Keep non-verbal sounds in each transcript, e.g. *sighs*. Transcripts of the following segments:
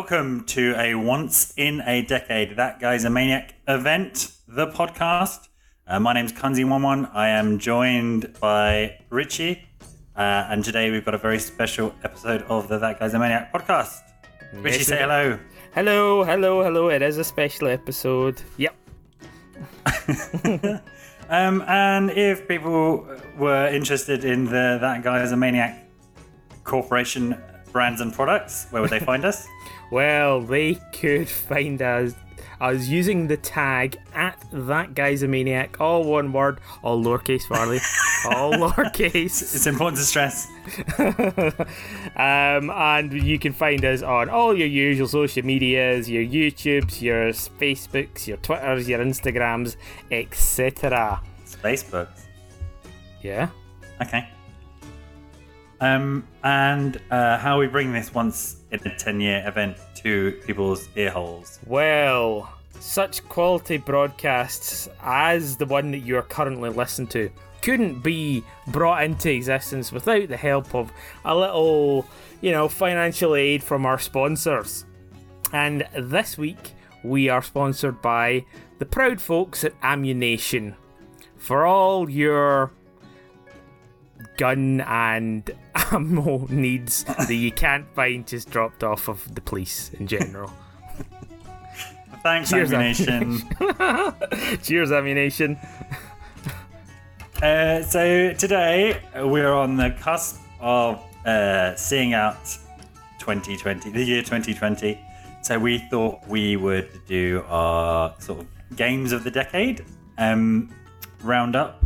Welcome to a once in a decade That Guy's a Maniac event, the podcast. Uh, my name's Kunzi11. I am joined by Richie. Uh, and today we've got a very special episode of the That Guy's a Maniac podcast. Richie, Yes, say hello. Hello, hello, hello. It is a special episode. Yep. *laughs* Um, and if people were interested in the That Guy's a Maniac Corporation brands and products, where would they find us? *laughs* Well, they could find us. I was using the tag at that guy's a maniac, all one word, all lowercase, Farley, *laughs* all lowercase. It's important to stress. *laughs* Um, and you can find us on all your usual social medias, your YouTubes, your Facebooks, your Twitters, your Instagrams, etc. It's Facebook. Yeah. Okay. Um, and uh, how we bring this once in a 10 year event to people's ear holes. Well, such quality broadcasts as the one that you are currently listening to couldn't be brought into existence without the help of a little, you know, financial aid from our sponsors. And this week we are sponsored by the proud folks at Ammunition. For all your gun and *laughs* ammo needs that you can't find just dropped off of the police in general. *laughs* Thanks, Cheers, Ammunition. *laughs* Cheers, ammunition. uh, so today we're on the cusp of uh, seeing out 2020, the year 2020. So we thought we would do our sort of games of the decade um, roundup.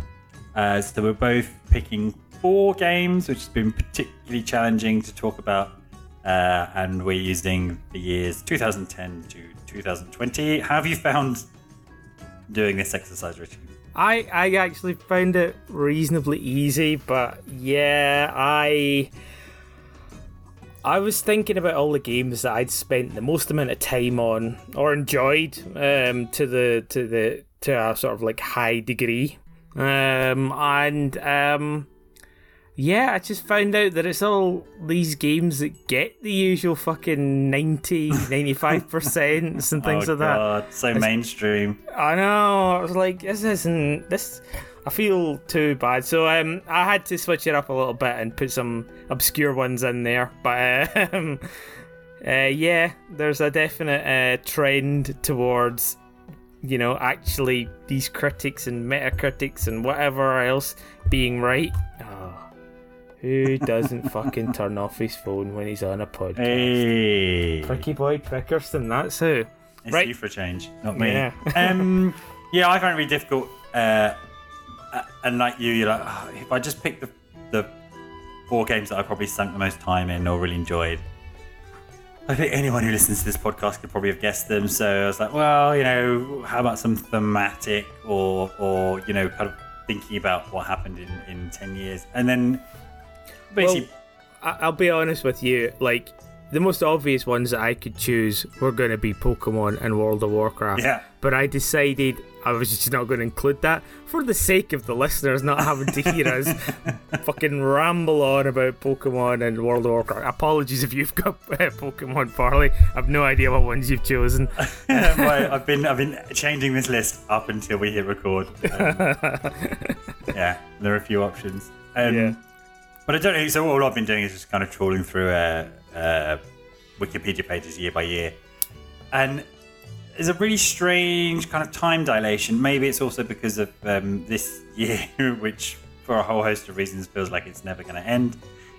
Uh, so we're both picking four games, which has been particularly challenging to talk about. Uh, and we're using the years 2010 to 2020. How have you found doing this exercise, Richard? I I actually found it reasonably easy, but yeah, I I was thinking about all the games that I'd spent the most amount of time on or enjoyed um, to the to the to a sort of like high degree, um, and um, yeah, I just found out that it's all these games that get the usual fucking 90, *laughs* 95 percent and things oh, like that. God, so mainstream. I know. I was like, this isn't this. I feel too bad. So um, I had to switch it up a little bit and put some obscure ones in there. But *laughs* um, uh, yeah, there's a definite uh, trend towards, you know, actually these critics and metacritics and whatever else being right. Oh, who doesn't fucking turn off his phone when he's on a podcast? Hey, Pricky boy Prickerston, that's who. it's right. you for a change, not me. Yeah. *laughs* um, yeah, I find it really difficult. Uh, uh, and like you, you're like, "Oh, if I just pick the the four games that I probably sunk the most time in or really enjoyed. I think anyone who listens to this podcast could probably have guessed them. So I was like, well, you know, how about some thematic or, or you know, kind of thinking about what happened in, in 10 years. And then basically, I- I'll be honest with you. Like the most obvious ones that I could choose were going to be Pokemon and World of Warcraft. Yeah. But I decided I was just not going to include that for the sake of the listeners not having to hear us *laughs* fucking ramble on about Pokemon and World of Warcraft. Apologies if you've got uh, Pokemon Parley. I've no idea what ones you've chosen. *laughs* right, I've been I've been changing this list up until we hit record. Um, *laughs* yeah, there are a few options. Um, Yeah. But I don't know. So all I've been doing is just kind of trawling through uh, uh, Wikipedia pages year by year, and there's a really strange kind of time dilation. Maybe it's also because of um, this *laughs* year, which for a whole host of reasons feels like it's never going to end,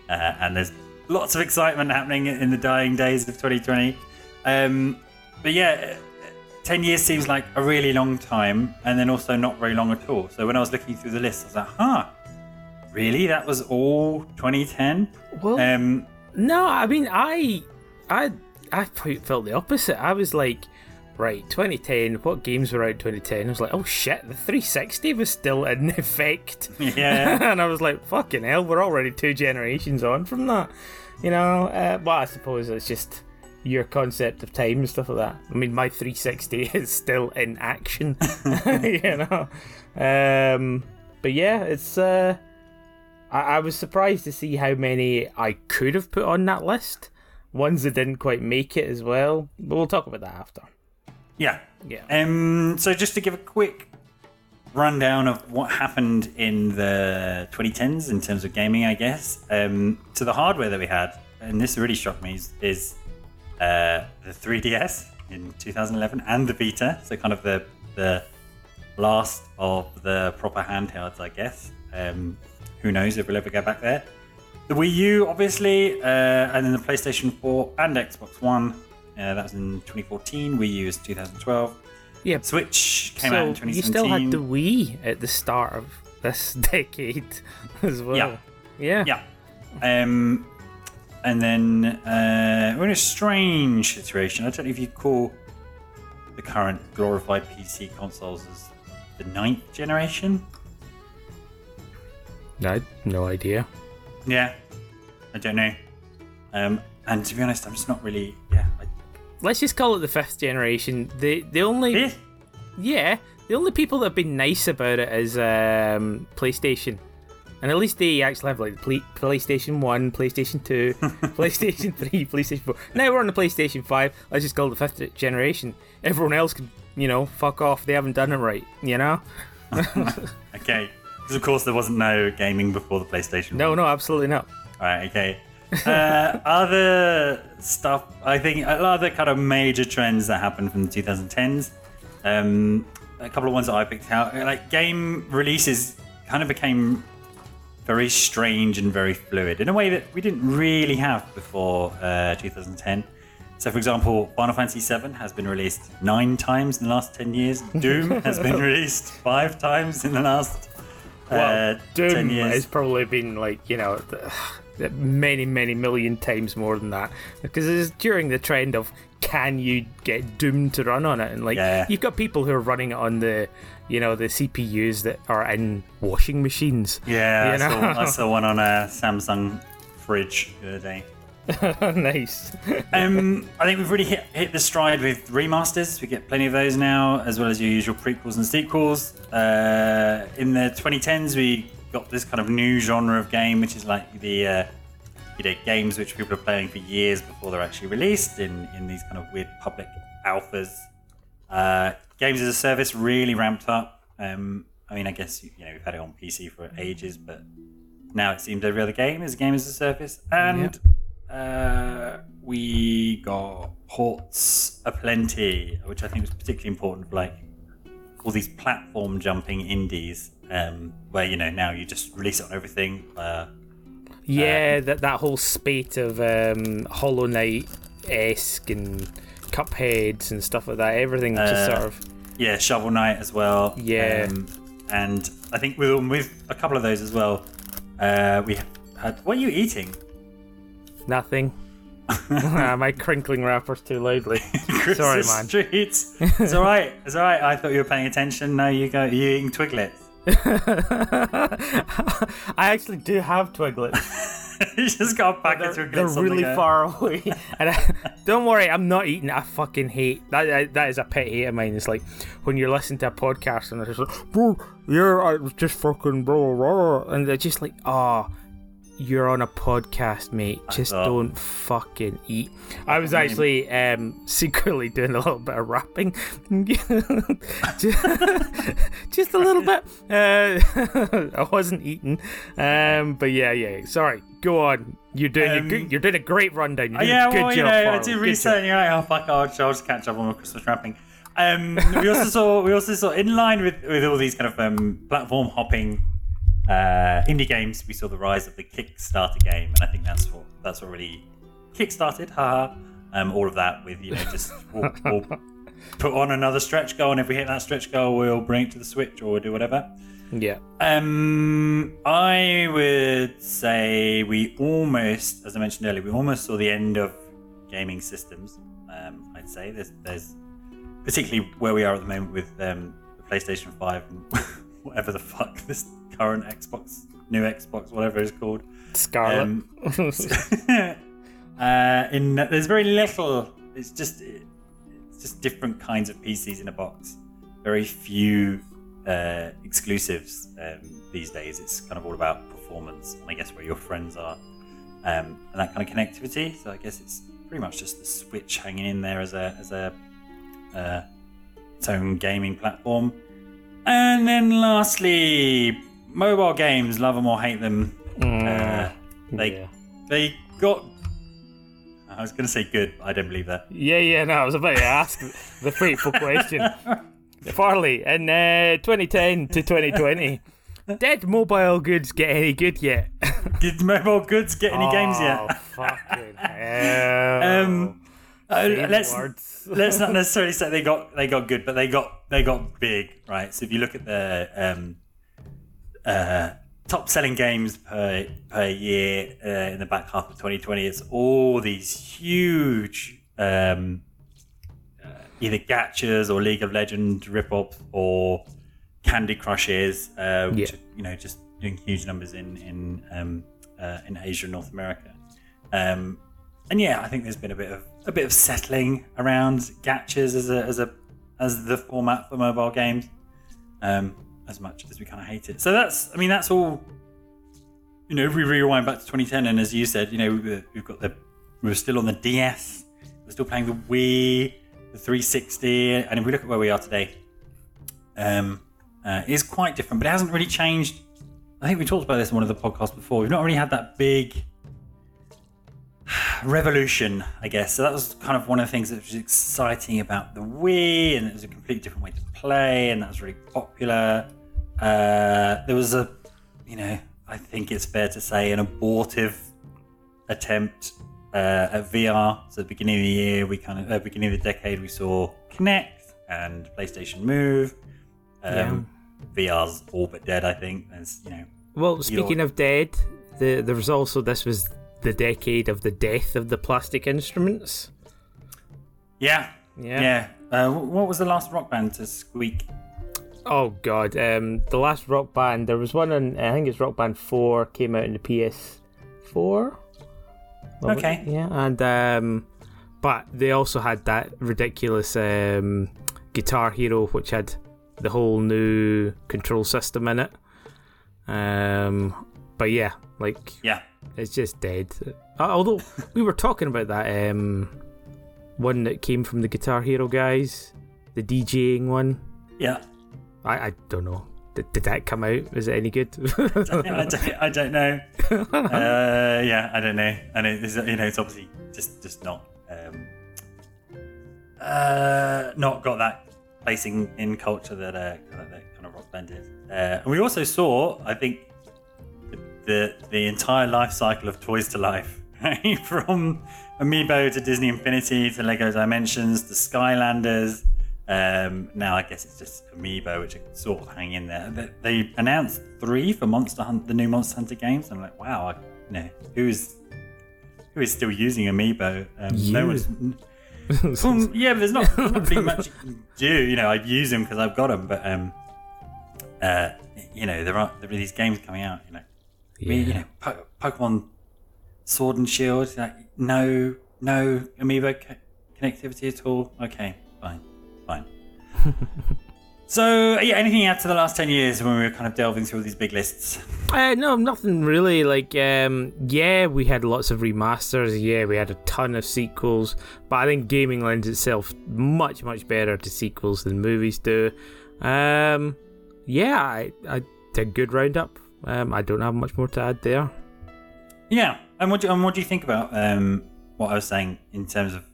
uh, and there's lots of excitement happening in the dying days of 2020. Um, but yeah, 10 years seems like a really long time and then also not very long at all. So when I was looking through the list, I was like, huh, really? That was all 2010? Well, Um, No, I mean, I, I, I felt the opposite. I was like, right, 2010. What games were out 2010? I was like, oh shit, the 360 was still in *laughs* effect. yeah. *laughs* and I was like, fucking hell, we're already two generations on from that. You know, uh, well, I suppose it's just your concept of time and stuff like that. I mean, my 360 *laughs* is still in action. you know, um, but yeah, it's. Uh, I, I was surprised to see how many I could have put on that list ones that didn't quite make it as well. But we'll talk about that after. Yeah. Yeah. Um, so just to give a quick rundown of what happened in the 2010s in terms of gaming, I guess. Um, so the hardware that we had, and this really shocked me, is, is uh, the 3DS in 2011 and the Vita. So kind of the the last of the proper handhelds, I guess. Um, who knows if we'll ever go back there. The Wii U, obviously, uh, and then the PlayStation 4 and Xbox One. Uh, that was in 2014. Wii U is 2012. Yeah. Switch came so out in 2017. you still had the Wii at the start of this *laughs* decade as well. Yeah. Yeah. Yeah. Um, and then uh, we're in a strange situation. I don't know if you'd call the current glorified PC consoles as the ninth generation. I no idea. Yeah, I don't know. Um, and to be honest, I'm just not really. Yeah, I, Let's just call it the fifth generation. The the only fifth? yeah the only people that have been nice about it is um, PlayStation, and at least they actually have like the Play- PlayStation One, PlayStation Two, *laughs* PlayStation Three, PlayStation Four. Now we're on the PlayStation Five. Let's just call it the fifth generation. Everyone else can you know fuck off. They haven't done it right. You know. *laughs* Okay, because of course there wasn't no gaming before the PlayStation. No, no, absolutely not. Right, okay. Uh, *laughs* other stuff, I think, a lot of the kind of major trends that happened from the 2010s. Um, a couple of ones that I picked out, like game releases, kind of became very strange and very fluid in a way that we didn't really have before uh, 2010. So, for example, Final Fantasy VII has been released nine times in the last 10 years. Doom has been *laughs* released five times in the last Well, uh, 10 Doom years. has probably been like you know many many million times more than that because it's during the trend of can you get Doom to run on it and like Yeah. you've got people who are running it on the you know the CPUs that are in washing machines. Yeah, You know? saw, I saw one on a Samsung fridge the other day. *laughs* nice. Um, I think we've really hit, hit the stride with remasters. We get plenty of those now, as well as your usual prequels and sequels. Uh, in the 2010s, we got this kind of new genre of game, which is like the uh, you know games which people are playing for years before they're actually released in in these kind of weird public alphas. Uh, games as a service really ramped up. Um, I mean, I guess you know we've had it on PC for ages, but now it seems every other game is a game as a service, and uh, we got ports aplenty, which I think was particularly important for like all these platform jumping indies, um, where you know now you just release it on everything. Uh, Yeah, that that whole spate of um, Hollow Knight esque and Cupheads and stuff like that. Everything just Uh, sort of yeah, Shovel Knight as well. Yeah. um, and I think with with a couple of those as well, uh, we had. What are you eating? Nothing. *laughs* Ah, My crinkling wrappers too loudly. *laughs* Sorry, man. Treats. *laughs* It's all right. It's all right. I thought you were paying attention. No, you go. You eating Twiglets. I actually do have Twiglets. you just got a pack They're, of Twiglets. they're the really far away. And I, don't worry, I'm not eating. I fucking hate that. That- That is a pet hate of mine. It's like when you're listening to a podcast and it's like, bro, yeah, I was just fucking blah blah, blah," and they're just like, oh. You're on a podcast, mate. Just don't fucking eat. I was actually um, *laughs* secretly doing a little bit of rapping, *laughs* *laughs* just, a little bit. Uh, I wasn't eating, um, but yeah, yeah. Sorry, go on. You're doing a Um, good, you're doing a great rundown. You're Uh, doing yeah, a good well, you job. know, I do research, and you're like, oh fuck, I'll, I'll just catch up on my Christmas wrapping. Um, we also saw, we also saw, in line with, with all these kind of um, platform hopping uh, indie games, we saw the rise of the Kickstarter game, and I think that's what that's what really kickstarted. Haha. Um, all of that with you know just *laughs* we'll, we'll put on another stretch goal, and if we hit that stretch goal, we'll bring it to the Switch or we'll do whatever. Yeah, Um, I would say we almost, as I mentioned earlier, we almost saw the end of gaming systems. Um, I'd say there's, there's particularly where we are at the moment with um, the PlayStation Five and *laughs* whatever the fuck this current Xbox, new Xbox, whatever it's called. Scarlett. Um, *laughs* uh, in there's very little. It's just it's just different kinds of PCs in a box. Very few uh, exclusives um, these days. It's kind of all about performance and I guess where your friends are um, and that kind of connectivity. So I guess it's pretty much just the Switch hanging in there as a as a uh, its own gaming platform. And then lastly, mobile games, love them or hate them. Uh, they yeah. they got. I was going to say good, but I don't believe that. Yeah, yeah, no, I was about to ask the fateful question. *laughs* Farley, in uh, 2010 to 2020, *laughs* did mobile goods get any good yet? *laughs* Did mobile goods get any games yet? Oh, fucking hell. Um, uh, let's let's not necessarily say they got they got good, but they got they got big, right? So if you look at the um, uh, top selling games per per year uh, in the back half of 2020, it's all these huge um, uh, either gachas or League of Legends rip-offs or Candy Crushes, uh, which Yeah. are, you know just doing huge numbers in in um, uh, in Asia and North America. Um, and yeah, I think there's been a bit of a bit of settling around gachas as a as a as the format for mobile games. Um, as much as we kind of hate it. So that's I mean that's all. You know, if we rewind back to 2010, and as you said, you know we- we've got the we were still on the DS, we're still playing the Wii, the 360, and if we look at where we are today, um, uh, is quite different, but it hasn't really changed. I think we talked about this in one of the podcasts before. We've not really had that big *sighs* revolution, I guess. So that was kind of one of the things that was exciting about the Wii, and it was a completely different way to play, and that was really popular. Uh, there was a, you know, I think it's fair to say, an abortive attempt uh, at VR. So at the beginning of the year, we kind of, uh, beginning of the decade, we saw Kinect and PlayStation Move. Um, VR's all but dead, I think. There's, you know, Well, speaking of dead, the, there was also this was the decade of the death of the plastic instruments. yeah, Yeah. yeah. Uh, what was the last rock band to squeak? Oh god, um, the last Rock Band. There was one in I think it's Rock Band Four came out in the PS4. Well, Okay. Yeah, and um, but they also had that ridiculous um, Guitar Hero, which had the whole new control system in it. Um, but yeah, like Yeah, it's just dead. Uh, although *laughs* we were talking about that um, one that came from the Guitar Hero guys, the DJing one. yeah. I, I don't know. Did, did that come out? Is it any good? *laughs* I don't, I don't know. uh, yeah, I don't know. And it is, you know, it's obviously just just not um, uh, not got that placing in culture that uh, that, that kind of rock band is. Uh, and we also saw, I think, the the entire life cycle of Toys to Life, *laughs* right? From Amiibo to Disney Infinity to Lego Dimensions to Skylanders. Um, now I guess it's just Amiibo, which are sort of hanging in there. They, they announced three for Monster Hunt, the new Monster Hunter games. I'm like, wow, I, you know, who's who is still using Amiibo? Um, no one's. *laughs* Well, yeah, but there's not, not *laughs* really much you can do. You know, I use them because I've got them, but um, uh, you know, there are there are these games coming out. You know, mean, you know, po- Pokemon Sword and Shield. Like, no, no Amiibo co- connectivity at all. Okay, fine, fine. *laughs* so yeah, anything you add to the last ten years when we were kind of delving through all these big lists? uh, no, nothing really. Like, um, yeah, we had lots of remasters. Yeah, we had a ton of sequels. But I think gaming lends itself much, much better to sequels than movies do. Um, yeah, I, I did a good roundup. Um, I don't have much more to add there. Yeah, and what do, and what do you think about um, what I was saying in terms of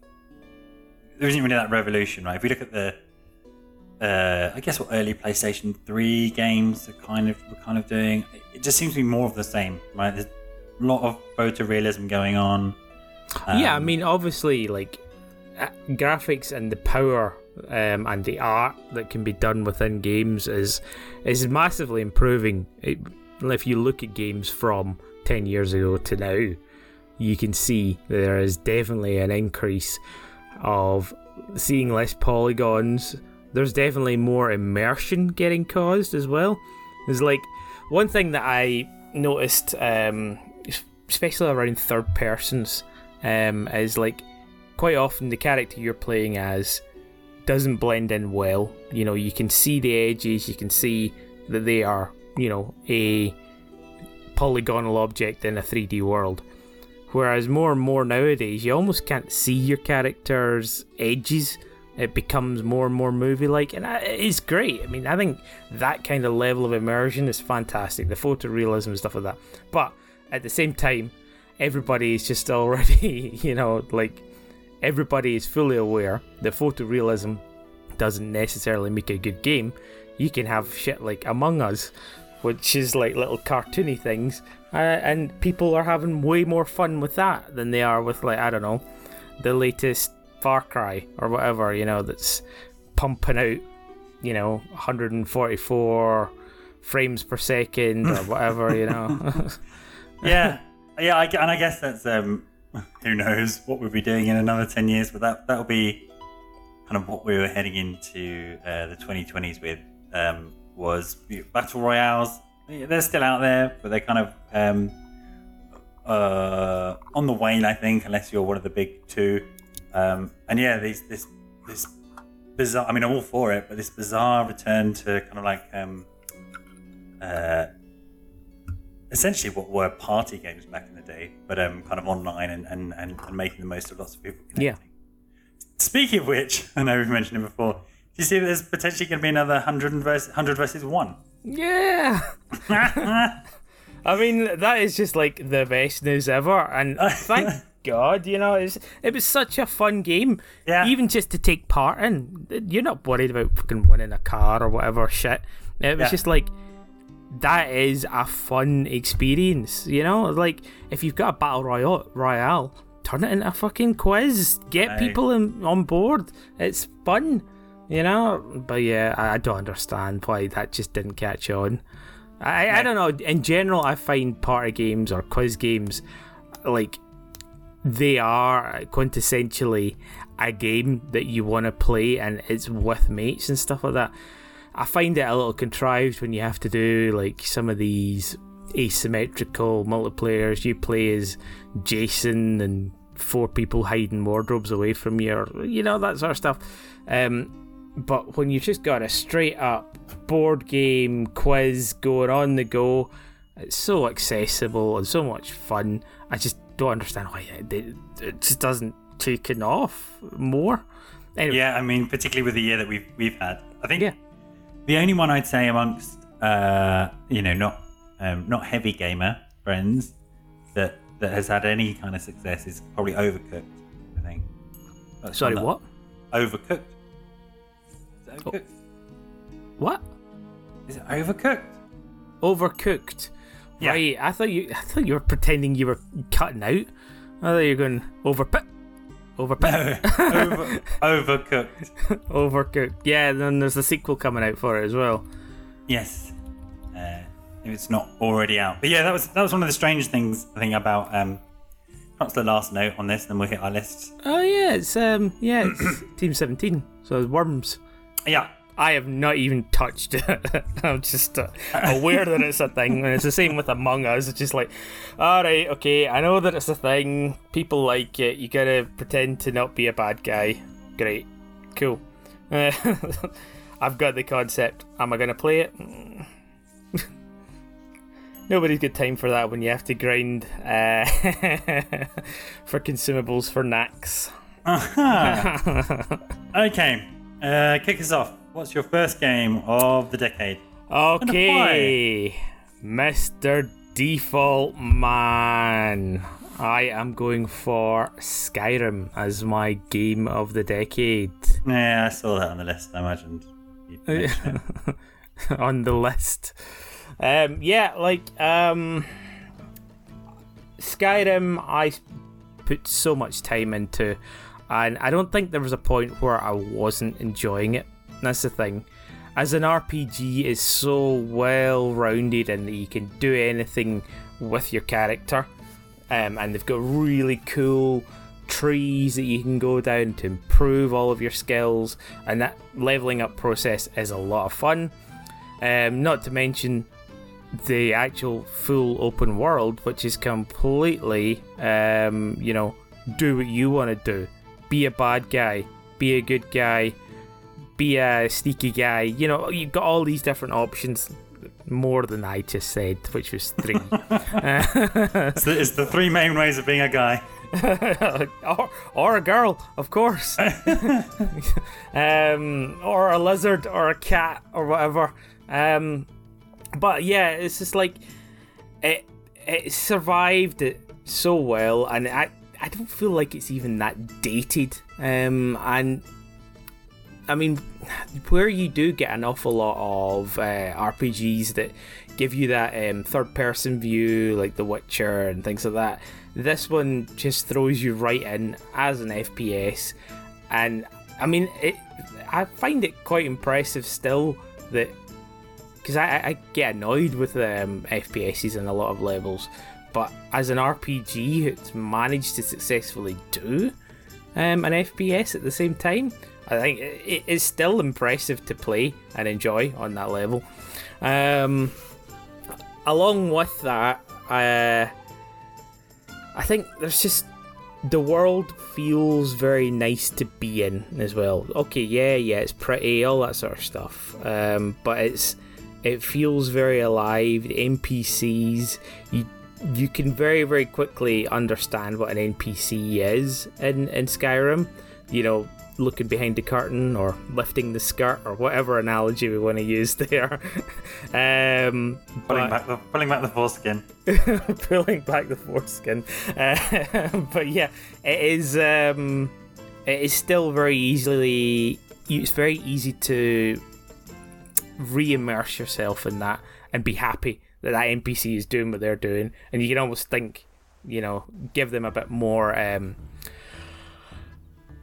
there isn't really that revolution, right? If we look at the, uh, I guess what early PlayStation Three games are kind of were kind of doing, it just seems to be more of the same, right? There's a lot of photorealism going on. yeah, I Um, mean, obviously, like uh, graphics and the power um, and the art that can be done within games is is massively improving. It, if you look at games from ten years ago to now, you can see there is definitely an increase of seeing less polygons. There's definitely more immersion getting caused as well. There's like one thing that I noticed, um, especially around third persons, um, is like quite often the character you're playing as doesn't blend in well. You know, you can see the edges, you can see that they are, you know, a polygonal object in a 3D world. Whereas more and more nowadays, you almost can't see your character's edges. It becomes more and more movie like, and uh, it's great. I mean, I think that kind of level of immersion is fantastic. The photorealism and stuff like that. But at the same time, everybody is just *laughs* already, you know, like everybody is fully aware that photorealism doesn't necessarily make a good game. You can have shit like Among Us, which is like little cartoony things, uh, and people are having way more fun with that than they are with like I don't know, the latest Far Cry or whatever you know that's pumping out, you know, 144 frames per second or *laughs* whatever you know. *laughs* yeah, yeah, I, and I guess that's um, *laughs* who knows what we'll be doing in another 10 years, but that that'll be kind of what we were heading into uh, the 2020s with um, was battle royales they're still out there, but they're kind of um, uh, on the wane, I think, unless you're one of the big two. Um, and yeah, these this this bizarre. I mean, I'm all for it, but this bizarre return to kind of like um, uh, essentially what were party games back in the day, but um, kind of online and, and, and, and making the most of lots of people connecting. Yeah. Speaking of which, *laughs* I know we've mentioned it before. Do you see that there's potentially going to be another 100 versus, 100 versus 1? Yeah. *laughs* I mean, that is just like the best news ever, and *laughs* thank God, you know, it's, it was such a fun game. Yeah. Even just to take part in, you're not worried about fucking winning a car or whatever shit. It was yeah. just like that is a fun experience, you know. Like if you've got a battle royale, royale turn it into a fucking quiz. Get Aye. people in, on board. It's fun. You know, but yeah, I, I don't understand why that just didn't catch on. I, I don't know. In general, I find party games or quiz games like they are quintessentially a game that you want to play and it's with mates and stuff like that. I find it a little contrived when you have to do like some of these asymmetrical multiplayers. You play as Jason and four people hiding wardrobes away from you, or you know that sort of stuff. Um, but when you've just got a straight up board game quiz going on the go, it's so accessible and so much fun. I just don't understand why it, it just doesn't take it off more. Anyway. Yeah, I mean, particularly with the year that we've we've had, I think yeah. the only one I'd say amongst uh, you know not um, not heavy gamer friends that that has had any kind of success is probably Overcooked. I think. That's Sorry, what? Overcooked. Overcooked. What? Is it overcooked? Overcooked. Yeah. Right. I thought you. I thought you were pretending you were cutting out. I thought you were going over pit. Over. No, *laughs* over, overcooked. overcooked. Yeah. Then there's a sequel coming out for it as well. Yes. Uh, if it's not already out. But yeah, that was that was one of the strange things I think about um, perhaps the last note on this, then we'll hit our list. Oh yeah, it's um yeah, it's *clears throat* Team Seventeen. So it's Worms. Yeah. I have not even touched *laughs* it. I'm just uh, aware that it's a thing, and it's the same with Among Us. It's just like, all right, okay, I know that it's a thing. People like it. You gotta pretend to not be a bad guy. Great, cool. Uh, *laughs* I've got the concept. Am I gonna play it? *laughs* Nobody's got time for that when you have to grind uh, for consumables for knacks. Uh-huh. okay. Uh, kick us off. What's your first game of the decade? Okay, Mr. Default Man. I am going for Skyrim as my game of the decade. Yeah, I saw that on the list. I imagined *laughs* on the list. Um, yeah, like um, Skyrim, I put so much time into and I don't think there was a point where I wasn't enjoying it. That's the thing. As an RPG, it's so well rounded and that you can do anything with your character. Um, and they've got really cool trees that you can go down to improve all of your skills, and that leveling up process is a lot of fun. Um, not to mention the actual full open world, which is completely, um, you know, do what you want to do be a bad guy, be a good guy, be a sneaky guy. You know, you've got all these different options. more than I just said, which was three. *laughs* *laughs* it's, the, it's the three main ways of being a guy. *laughs* or, or a girl, of course. um, or a lizard, or a cat, or whatever. Um, but yeah, it's just like it. It survived it so well, and I I don't feel like it's even that dated. Um, and I mean, where you do get an awful lot of uh, RPGs that give you that um, third person view, like The Witcher and things like that, this one just throws you right in as an FPS. And I mean, it, I find it quite impressive still that because I, I, get annoyed with um, FPSs in a lot of levels, but as an RPG, it's managed to successfully do um, an FPS at the same time. I think it is still impressive to play and enjoy on that level. Um, along with that, uh, I think there's just the world feels very nice to be in as well. Okay, yeah, yeah, it's pretty, all that sort of stuff. Um, but it's it feels very alive. The NPCs, you you can very very quickly understand what an NPC is in in Skyrim. You know, looking behind the curtain or lifting the skirt or whatever analogy we want to use *laughs* there. um, pulling, back the, pulling back the foreskin. *laughs* pulling back the foreskin. Uh, *laughs* but yeah, it is. Um, it is still very easily. It's very easy to re-immerse yourself in that and be happy that that NPC is doing what they're doing, and you can almost think, you know, give them a bit more. Um,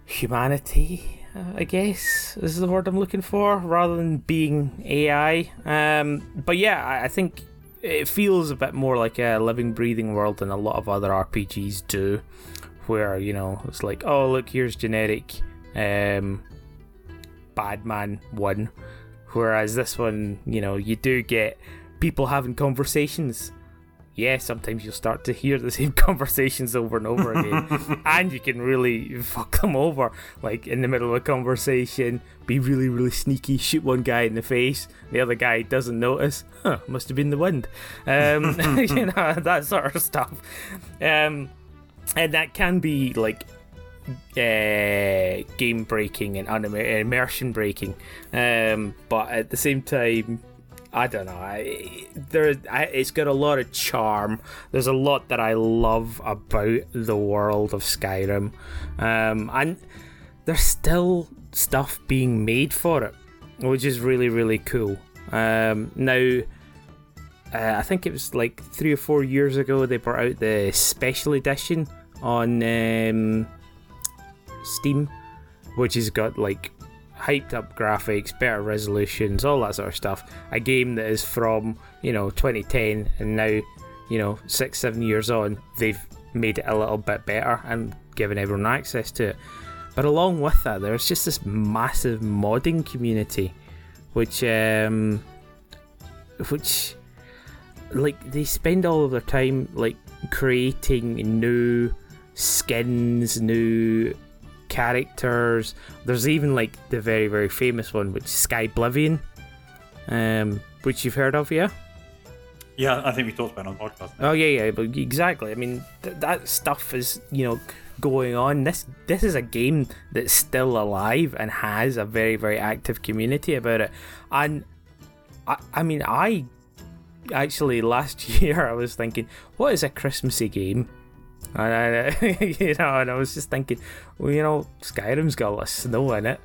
humanity, I guess this is the word I'm looking for, rather than being AI. Um, but yeah, I, I think it feels a bit more like a living, breathing world than a lot of other RPGs do, where you know it's like, oh look, here's generic um, Badman one, whereas this one, you know, you do get people having conversations yeah, sometimes you'll start to hear the *laughs* same conversations over and over again, *laughs* and you can really fuck them over. Like in the middle of a conversation, be really, really sneaky, shoot one guy in the face, the other guy doesn't notice. Huh, must have been the wind. Um, *laughs* you know that sort of stuff, um, and that can be like uh, game breaking and immersion breaking. Um, but at the same time, I don't know. I, there, I, it's got a lot of charm. There's a lot that I love about the world of Skyrim, um, and there's still stuff being made for it, which is really really cool. Um, now, uh, I think it was like three or four years ago they brought out the special edition on um, Steam, which has got like hyped up graphics, better resolutions, all that sort of stuff. A game that is from, you know, 2010 and now, you know, six, seven years on, they've made it a little bit better and given everyone access to it. But along with that, there's just this massive modding community, which, um, which, like, they spend all of their time, like, creating new skins, new characters. There's even like the very very famous one, which is Skyblivion, um, which you've heard of, yeah. Yeah, I think we talked about it on podcast. Oh yeah, yeah, but exactly. I mean, th- that stuff is you know going on. This this is a game that's still alive and has a very very active community about it. And I I mean I actually last *laughs* year I was thinking, what is a Christmassy game? And *laughs* I, you know, and I was just thinking, well, you know, Skyrim's got a lot of snow in it.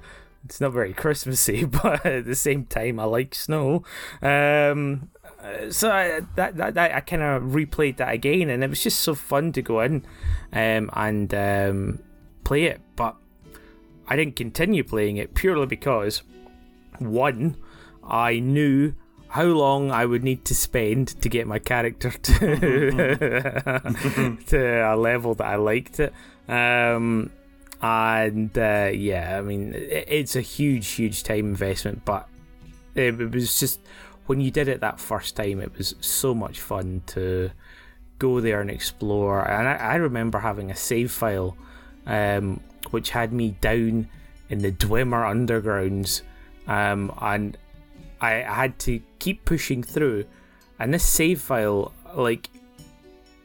It's not very Christmassy, *laughs* but at the same time, I like snow. Um, so I, that, that, that I kind of replayed that again, and it was just so fun to go in um, and um, play it. But I didn't continue playing it purely because one, I knew how long I would need to spend to get my character to *laughs* to a level that I liked it. Um, and uh, yeah, I mean, it, it's a huge, huge time investment, but it, it, was just when you did it that first time, it was so much fun to go there and explore. And I, I remember having a save file um, which had me down in the Dwemer undergrounds. Um, and I, had to keep pushing through, and this save file, like,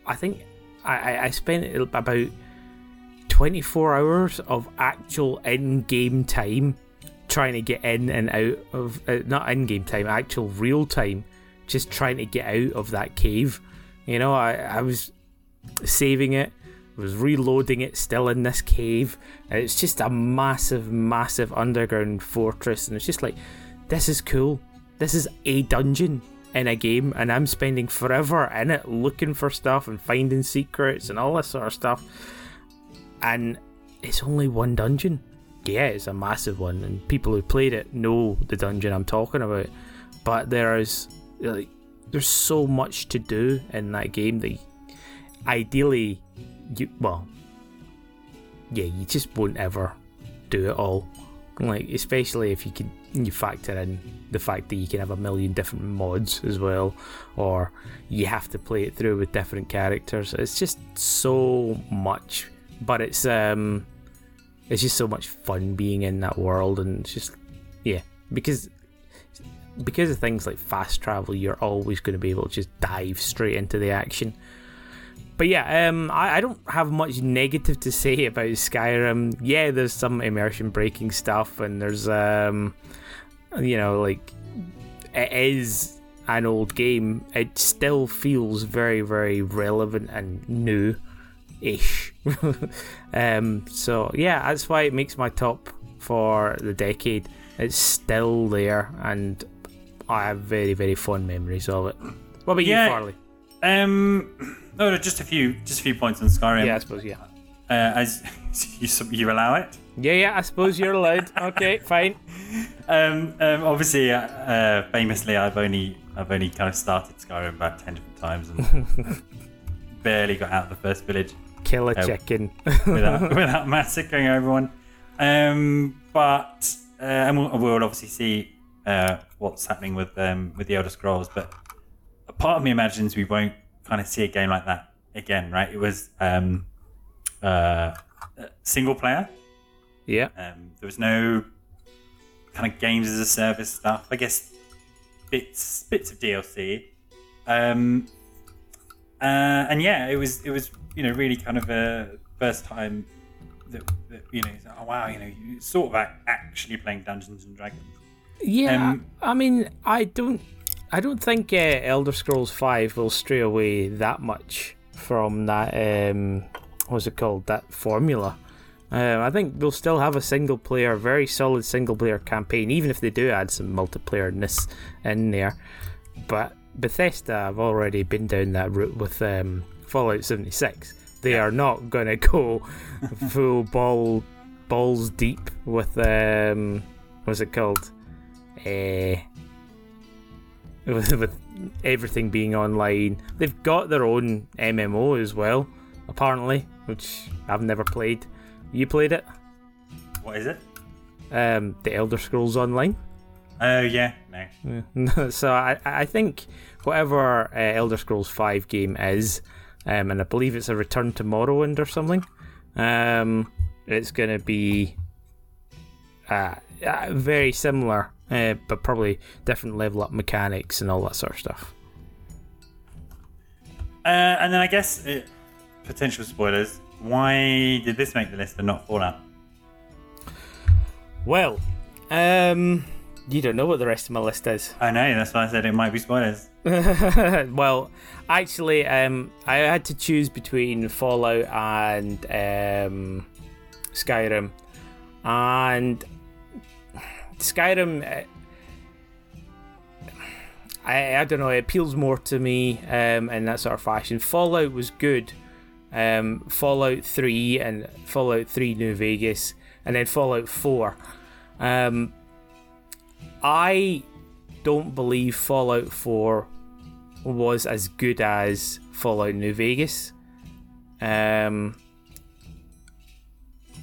I think I, I spent about 24 hours of actual in-game time trying to get in and out of uh, not in-game time, actual real time, just trying to get out of that cave. You know, I, I was saving it, was reloading it, still in this cave, it's just a massive, massive underground fortress, and it's just like, this is cool. This is a dungeon in a game, and I'm spending forever in it looking for stuff and finding secrets and all this sort of stuff. And it's only one dungeon. Yeah, it's a massive one, and people who played it know the dungeon I'm talking about. But there is like there's so much to do in that game that ideally you well yeah you just won't ever do it all like especially if you can you factor in the fact that you can have a million different mods as well or you have to play it through with different characters it's just so much but it's um it's just so much fun being in that world and it's just yeah because because of things like fast travel you're always going to be able to just dive straight into the action but yeah, um, I, I, don't have much negative to say about Skyrim. Yeah, there's some immersion breaking stuff, and there's, um, you know, like it is an old game. It still feels very, very relevant and new ish. *laughs* um, so yeah, that's why it makes my top for the decade. It's still there, and I have very, very fond memories of it. What about yeah, you, Farley? Um no, no, just a few, just a few points on Skyrim. Yeah, I suppose. Yeah. Uh, as *laughs* you, you allow it. Yeah, yeah. I suppose you're allowed. okay, *laughs* fine. Um, um, obviously, uh, uh, famously, I've only I've only kind of started Skyrim about ten different times and *laughs* barely got out of the first village. Kill a uh, chicken without *laughs* without massacring everyone. Um, but uh, and we'll, we'll, obviously see uh, what's happening with um, with the Elder Scrolls. But a part of me imagines we won't kind of see a game like that again, right? It was um, uh, single player. Yeah. Um, there was no kind of games as a service stuff. I guess bits bits of DLC. Um, uh, and yeah, it was it was you know really kind of a first time that, that you know oh wow you know you sort of actually playing Dungeons and Dragons. Yeah, um, I mean I don't I don't think uh, Elder Scrolls Five will stray away that much from that. Um, what's it called? That formula. Um, I think we'll still have a single player, very solid single player campaign, even if they do add some multiplayerness in there. But Bethesda have already been down that route with um, Fallout 76. They are not going *laughs* to go full ball balls deep with um, what's it called? Uh, *laughs* with, with everything being online. They've got their own MMO as well, apparently, which I've never played. You played it? What is it? Um, the Elder Scrolls Online. Oh yeah, no. *laughs* so I I think whatever uh, Elder Scrolls Five game is, um, and I believe it's a Return to Morrowind or something. Um, it's gonna be uh, uh, very similar uh, but probably different level up mechanics and all that sort of stuff. Uh, and then I guess uh, potential spoilers. Why did this make the list and not Fallout? Well, um, you don't know what the rest of my list is. I know. That's why I said it might be spoilers. *laughs* well, actually, um, I had to choose between Fallout and um, Skyrim, and Skyrim, uh, I, I don't know, it appeals more to me um, in that sort of fashion. Fallout was good. Um, Fallout 3 and Fallout 3 New Vegas, and then Fallout 4. Um, I don't believe Fallout 4 was as good as Fallout New Vegas. Um,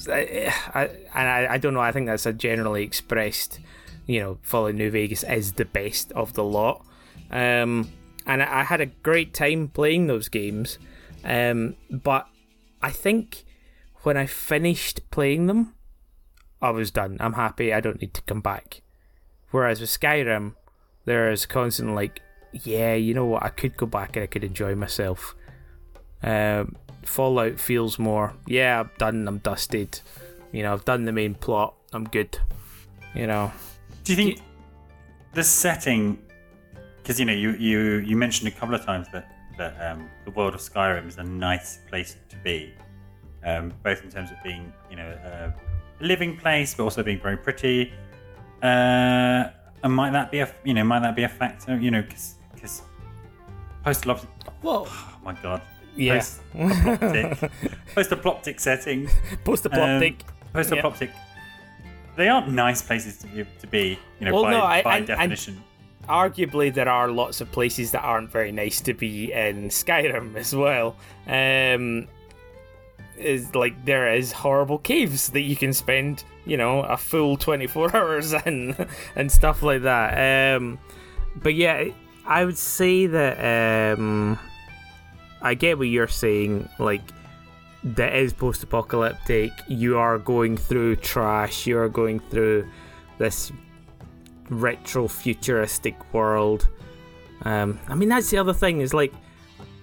I, I, and I, don't know. I think that's a generally expressed. You know, Fallout New Vegas is the best of the lot. Um, and I had a great time playing those games. Um, but I think when I finished playing them, I was done. I'm happy. I don't need to come back. Whereas with Skyrim, there's constant like, yeah, you know what, I could go back and I could enjoy myself. Um, Fallout feels more, yeah, I'm done, I'm dusted. You know, I've done the main plot, I'm good. You know. Do you think the setting? Because you know, you, you you mentioned a couple of times that that um, the world of Skyrim is a nice place to be, um, both in terms of being you know a living place, but also being very pretty. Uh, and might that be a you know might that be a factor? You know, because post Well, oh *sighs* my god. Yeah. Post-apocalyptic, *laughs* post-apocalyptic setting. Post-apocalyptic. Um, post-apocalyptic. They aren't nice places to be, to be you know, Well, by, no, I- by and- definition. Arguably there are lots of places that aren't very nice to be in Skyrim as well. Um, is like there is horrible caves that you can spend, you know, a full twenty four *laughs* hours in and stuff like that. Um, but yeah, I would say that um, I get what you're saying. Like that is post apocalyptic. You are going through trash. You are going through this retro futuristic world. Um, I mean, that's the other thing is like,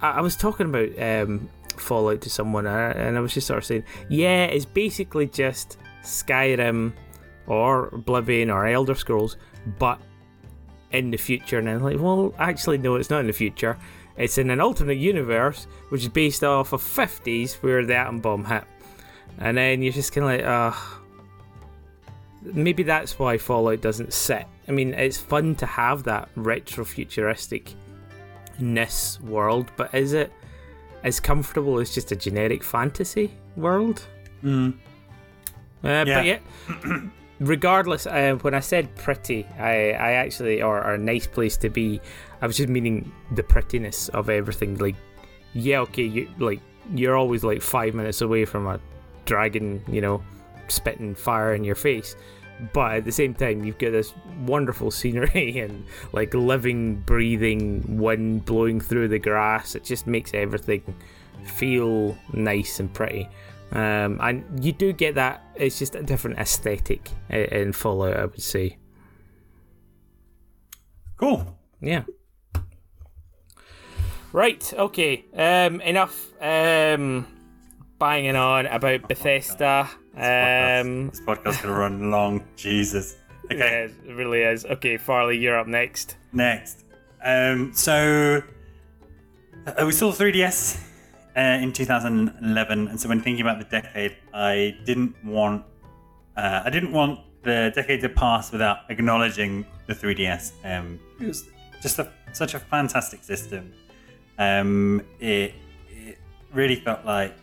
I, I was talking about um, Fallout to someone, and I was just sort of saying, yeah, it's basically just Skyrim or Oblivion or Elder Scrolls, but in the future. And I'm like, well, actually, no, it's not in the future. It's in an alternate universe, which is based off of 50s where the atom bomb hit. And then you're just kind of like, ah. Maybe that's why Fallout doesn't sit. I mean, it's fun to have that retro futuristic ness world, but is it as comfortable as just a generic fantasy world? Mm. Uh, Yeah. But yeah, *clears throat* regardless, uh, when I said pretty, I, I actually, or, or a nice place to be, I was just meaning the prettiness of everything. Like, yeah, okay, you like you're always like five minutes away from a dragon, you know, spitting fire in your face. But at the same time, you've got this wonderful scenery *laughs* and like living, breathing wind blowing through the grass. It just makes everything feel nice and pretty. Um, and you do get that. It's just a different aesthetic in Fallout, I would say. Cool. Yeah. Right. Okay. Um, enough um, banging on about Bethesda. Um, This podcast's gonna run long. Jesus. yeah, Okay. it really is. Okay, Farley, you're up next. Next. Um, so uh, we saw 3DS uh, in 2011, and so when thinking about the decade, I didn't want uh, I didn't want the decade to pass without acknowledging the 3DS. Um, it was just a, such a fantastic system. Um, it, it really felt like,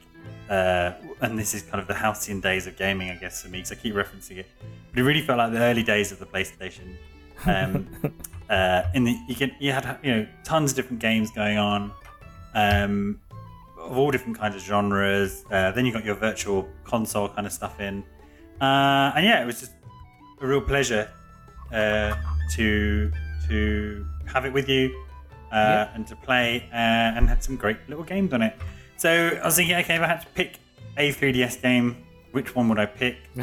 uh, and this is kind of the halcyon days of gaming, I guess, for me, because I keep referencing it. But it really felt like the early days of the PlayStation. Um, *laughs* uh, in the you can you had you know tons of different games going on, um, of all different kinds of genres. Uh, then you got your virtual console kind of stuff in, uh, and yeah, it was just a real pleasure uh, to to have it with you uh, Yeah. and to play, uh, and had some great little games on it. So I was thinking, okay, if I had to pick a 3DS game, which one would I pick? *laughs*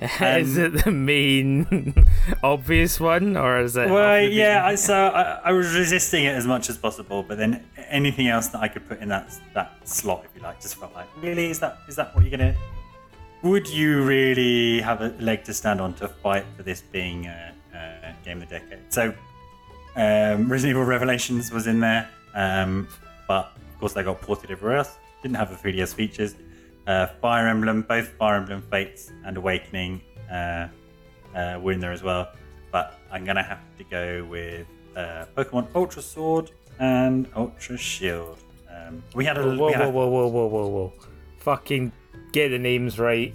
Uh, is it the main *laughs* obvious one, or is it? Well, yeah. I, so I, I was resisting it as much as possible, but then anything else that I could put in that that slot, if you like, just felt like, really, is that is that what you're gonna? Would you really have a leg to stand on to fight for this being a, a game of the decade? So, um, Resident Evil Revelations was in there, um, but of course they got ported everywhere else. Didn't have the 3DS features. Uh, Fire Emblem, both Fire Emblem Fates and Awakening uh, uh, were in there as well. But I'm gonna have to go with uh, Pokemon Ultra Sword and Ultra Shield. Um, we had a Whoa, whoa, had a- whoa, whoa, whoa, whoa, whoa! Fucking get the names right.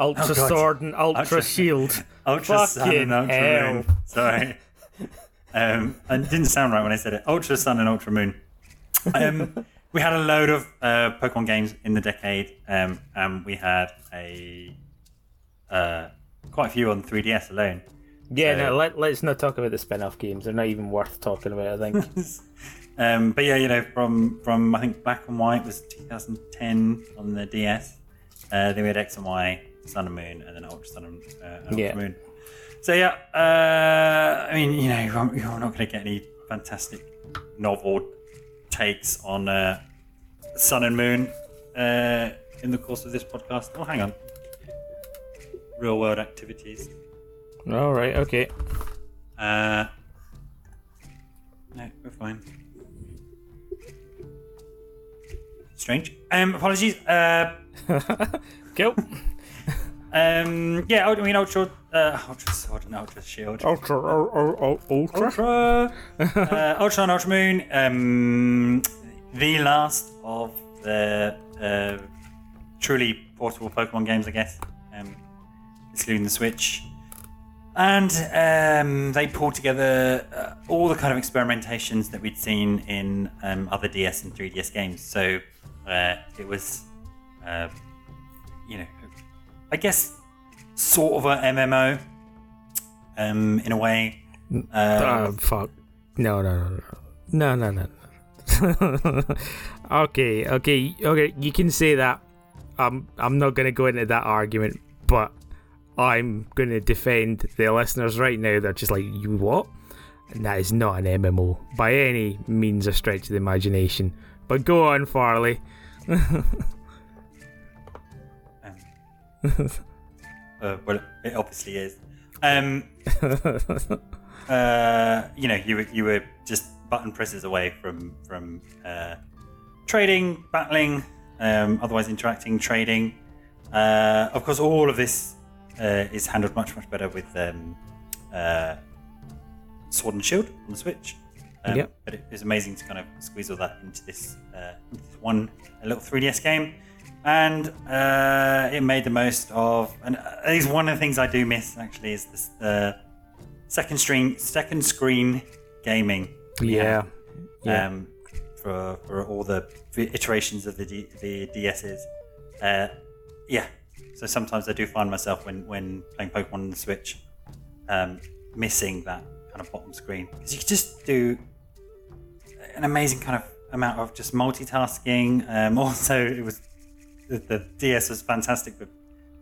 Ultra Oh, Sword and Ultra, Ultra- Shield. *laughs* Ultra Sun Fucking and Ultra hell. Moon. Sorry. Um, and it didn't sound right when I said it. Ultra Sun and Ultra Moon. Um, we had a load of uh, Pokemon games in the decade, um, and we had a uh, quite a few on 3DS alone. Yeah, So- no, let, let's not talk about the spin off games. They're not even worth talking about, I think. *laughs* Um, but yeah, you know, from from I think Black and White was 2010 on the DS. Uh, then we had X and Y, Sun and Moon, and then Ultra Sun and, uh, and Yeah. Ultra Moon. So yeah, uh, I mean, you know, you're, you're not going to get any fantastic novel takes on uh, Sun and Moon uh, in the course of this podcast. Oh, hang on, real world activities. All right. Okay. Uh, no, we're fine. Strange. Um, apologies. Uh, *laughs* Cool. *laughs* um, yeah, I mean, Ultra, uh, Ultra Sword and Ultra Shield. ultra, ultra, ultra. Ultra, uh, Ultra and Ultra Moon. Um, the last of the uh, truly portable Pokemon games, I guess. Um, excluding the Switch. And um, they pulled together uh, all the kind of experimentations that we'd seen in um, other DS and 3DS games. So uh, it was, uh, you know, I guess sort of a MMO um, in a way. Uh, Oh fuck! No, no, no, no, no, no, no. *laughs* okay, okay, okay. You can say that. I'm, I'm not gonna go into that argument, but I'm gonna defend the listeners right now. They're just like, you what? And that is not an MMO by any means of stretch of the imagination. But go on, Farley. *laughs* *laughs* uh, well, it obviously is. Um, *laughs* uh, you know, you were you were just button presses away from from uh, trading, battling, um, otherwise interacting, trading. Uh, of course, all of this uh, is handled much much better with um, uh, Sword and Shield on the Switch. Um, Yep. But it was amazing to kind of squeeze all that into this, uh, into this one a little 3DS game, and uh, it made the most of. And uh, it's one of the things I do miss actually is this uh, second screen second screen gaming. Yeah. Yeah. Um, for for all the iterations of the D, the DSs. Uh, yeah. So sometimes I do find myself when when playing Pokemon on the Switch, um, missing that kind of bottom screen because you could just do an amazing kind of amount of just multitasking. Um, *laughs* also, it was the, the DS was fantastic for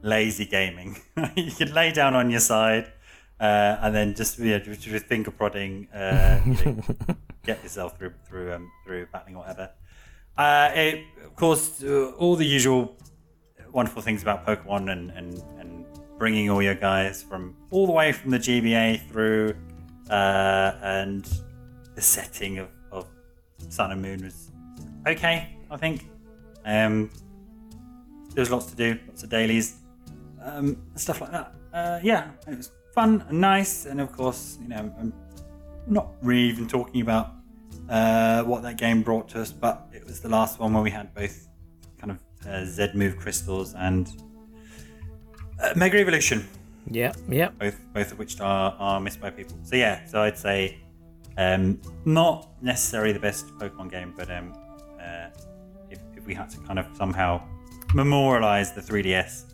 lazy gaming. *laughs* you could lay down on your side uh, and then just just with finger prodding, uh, you know, *laughs* get yourself through through um, through battling or whatever. Uh, it, of course, uh, all the usual wonderful things about Pokemon and, and, and bringing all your guys from all the way from the GBA through, uh, and the setting of, of Sun and Moon was okay, I think. Um, there was lots to do, lots of dailies, um, stuff like that. Uh, yeah, it was fun and nice, and of course, you know, I'm not really even talking about uh, what that game brought to us, but it was the last one where we had both kind of uh, Z move crystals and uh, Mega Evolution, Yeah. Yeah. both both of which are, are missed by people. So yeah, so I'd say um, not necessarily the best Pokemon game, but um, uh, if, if we had to kind of somehow memorialize the 3DS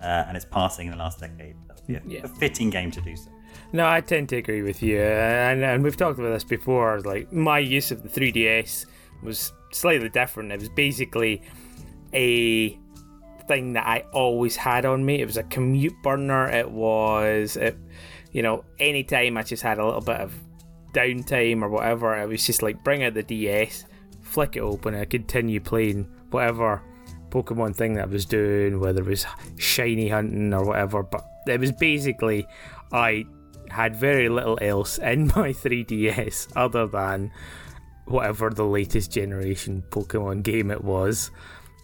uh, and its passing in the last decade, that would be a, Yeah. a fitting game to do so. No, I tend to agree with you, and and we've talked about this before. Like my use of the 3DS was slightly different. It was basically a thing that I always had on me. It was a commute burner. It was, it, you know, anytime I just had a little bit of downtime or whatever, it was just like bring out the DS, flick it open, and I continue playing whatever Pokemon thing that I was doing, whether it was shiny hunting or whatever. But it was basically I had very little else *laughs* in my 3DS other than whatever the latest generation Pokemon game it was.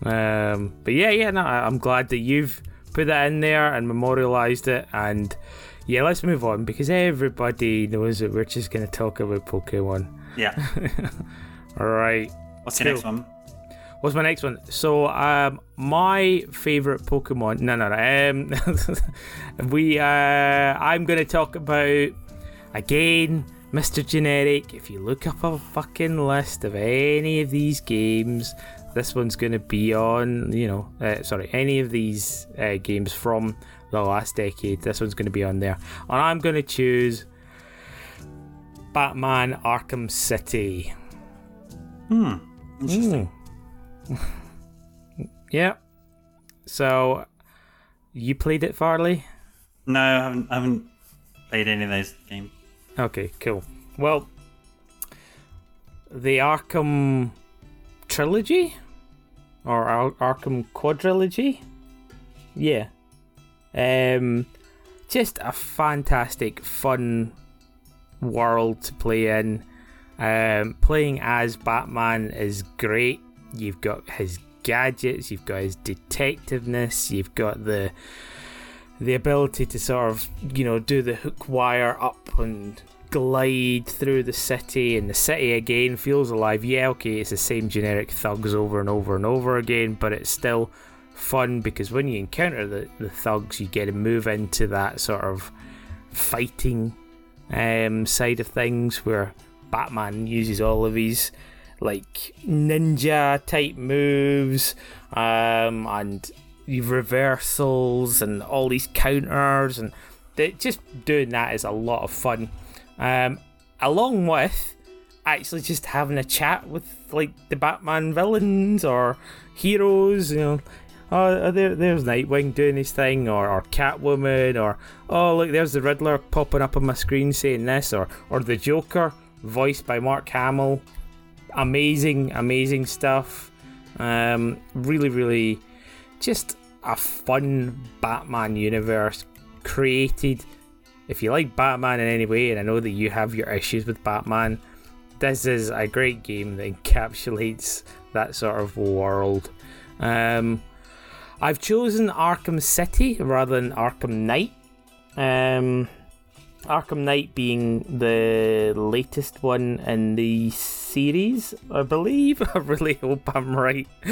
Um, but yeah, yeah, no, I'm glad that you've put that in there and memorialized it. And yeah, let's move on because everybody knows that we're just going to talk about Pokemon. Yeah. *laughs* All right. What's your next one? What's my next one? So, um, my favorite Pokemon. No, no, no. Um, *laughs* we. Uh, I'm gonna talk about again, Mr. Generic. If you look up a fucking list of any of these games, this one's gonna be on. You know, uh, sorry, any of these uh, games from the last decade. This one's gonna be on there, and I'm gonna choose Batman: Arkham City. Hmm. Interesting. *laughs* Yeah. So, you played it, Farley? No, I haven't, I haven't played any of those games. Okay, cool. Well, the Arkham trilogy or Ar- Arkham quadrilogy, yeah, um, just a fantastic, fun world to play in. Um, playing as Batman is great. You've got his gadgets, you've got his detectiveness, you've got the the ability to sort of you know do the hook wire up and glide through the city and the city again feels alive. Yeah okay it's the same generic thugs over and over and over again but it's still fun because when you encounter the, the thugs you get to move into that sort of fighting um, side of things where batman uses all of his like ninja type moves um, and reversals and all these counters and they, just doing that is a lot of fun. Um, along with actually just having a chat with like the batman villains or heroes you know. Oh there, there's nightwing doing his thing or, or catwoman or oh look there's the riddler popping up on my screen saying this or or the joker voiced by mark hamill amazing amazing stuff um, really really just a fun Batman universe created. If you like Batman in any way, and I know that you have your issues with Batman, this is a great game that encapsulates that sort of world. Um, I've chosen Arkham City rather than Arkham Knight. Um, Arkham Knight being the latest one in the series, I believe. *laughs* I really hope I'm right. *laughs*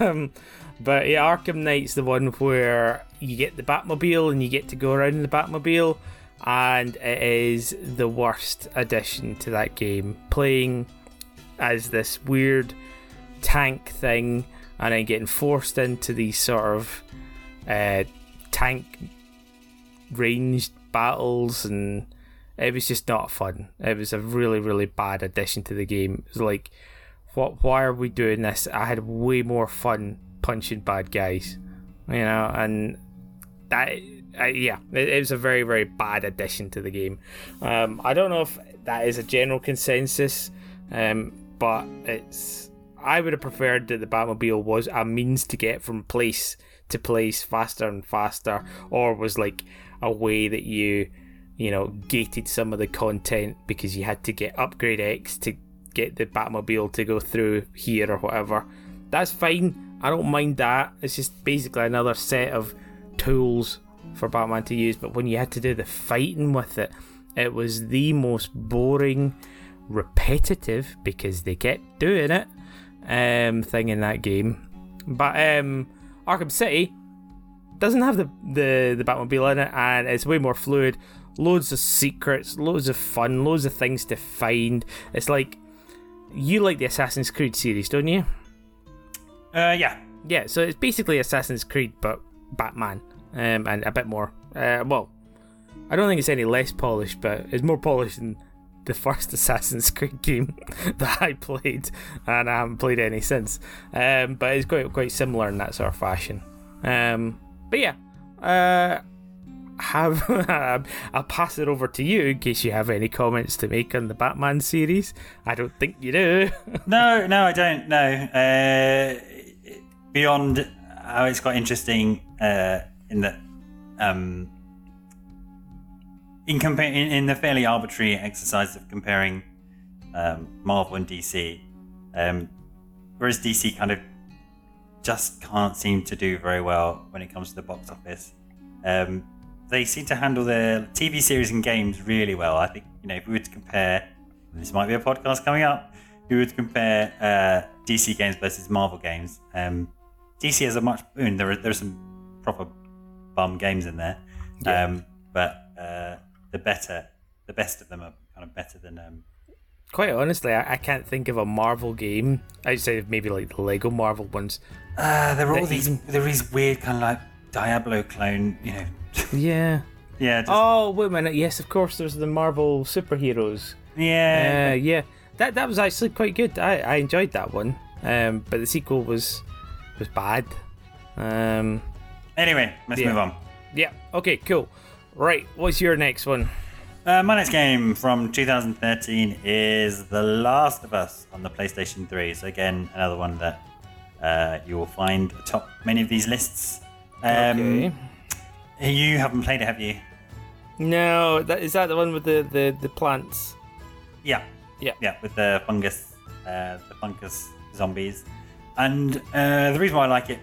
um, but yeah, Arkham Knight's the one where you get the Batmobile and you get to go around in the Batmobile, and it is the worst addition to that game. Playing as this weird tank thing and then getting forced into these sort of uh, tank ranged battles and it was just not fun. It was a really, really bad addition to the game. It was like, what? Why are we doing this? I had way more fun punching bad guys, you know, and that, uh, yeah, it, it, was a very, very bad addition to the game. Um, I don't know if that is a general consensus, um, but it's. I would have preferred that the Batmobile was a means to get from place to place faster and faster, or was like a way that you, you know, gated some of the content because you had to get upgrade X to get the Batmobile to go through here or whatever. That's fine. I don't mind that. It's just basically another set of tools for Batman to use. But when you had to do the fighting with it, it was the most boring, repetitive because they kept doing it um, thing in that game. But um, Arkham City doesn't have the, the, the Batmobile in it, and it's way more fluid. Loads of secrets, loads of fun, loads of things to find. It's like you like the Assassin's Creed series, don't you? Uh, yeah. Yeah, so it's basically Assassin's Creed, but Batman, um, and a bit more. Uh, well, I don't think it's any less polished, but it's more polished than the first *laughs* Assassin's Creed game *laughs* that I played, and I haven't played any since. Um, but it's quite quite similar in that sort of fashion. Um, but yeah, uh, have *laughs* I'll pass it over to you in case you have any comments to make on the Batman series. I don't think you do. *laughs* no, no, I don't. No. Uh, beyond how it's quite interesting uh, in that um, in, compa- in, in the fairly arbitrary exercise of comparing um, Marvel and DC, um, whereas DC kind of just can't seem to do very well when it comes to the box office. Um, they seem to handle their TV series and games really well. I think you know if we were to compare, this might be a podcast coming up. If we were to compare uh, DC games versus Marvel games, um, DC has a much. I mean, there are there's some proper bum games in there, yeah. um, but uh, the better, the best of them are kind of better than. Quite honestly, I, I, can't think of a Marvel game outside of maybe like the Lego Marvel ones uh, there are all these there is weird kind of like Diablo clone, you know. *laughs* Yeah. yeah. Just... Oh wait a minute. Yes, of course. There's the Marvel superheroes. Yeah. Uh, yeah. That that was actually quite good. I, I enjoyed that one. Um, but the sequel was was bad. Um. Anyway, let's yeah. move on. Yeah. Okay. Cool. Right, what's your next one? Uh, my next game from 2013 is The Last of Us on the PlayStation 3. So again, another one that uh, you will find atop many of these lists. Um, okay. You haven't played it, have you? No, that is that the one with the the, the plants. Yeah. Yeah. Yeah, with the fungus, uh, the fungus zombies. And uh, the reason why I like it,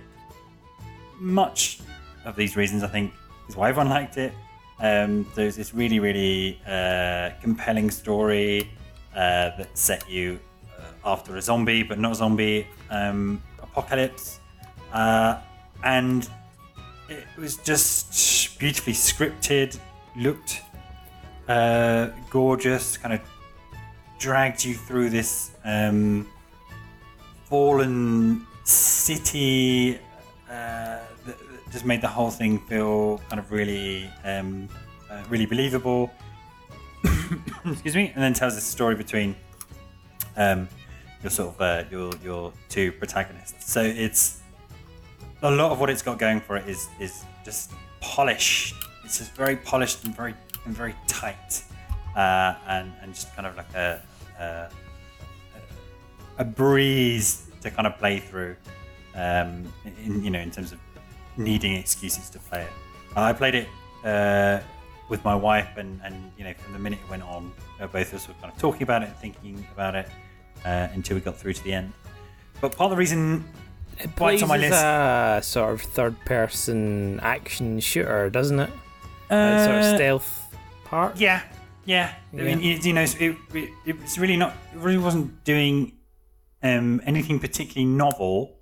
much of these reasons, I think, is why everyone liked it. Um, there's this really, really uh, compelling story uh, that set you uh, after a zombie, but not zombie um, apocalypse. Uh, and it was just beautifully scripted, looked uh, gorgeous, kind of dragged you through this um, fallen city uh, just made the whole thing feel kind of really, um, uh, really believable. *coughs* Excuse me, and then tells a story between um, your sort of uh, your your two protagonists. So it's a lot of what it's got going for it is is just polished. It's just very polished and very and very tight, uh, and and just kind of like a, a a breeze to kind of play through. Um, in you know in terms of needing excuses to play it. I played it uh, with my wife, and and you know from the minute it went on, uh, both of us were kind of talking about it, and thinking about it uh, until we got through to the end. But part of the reason It why it's plays on my list. a sort of third-person action shooter, doesn't it? That sort of Uh, stealth part. Yeah, yeah. I mean, it, you know, it, it, it's really not. It really wasn't doing um, anything particularly novel.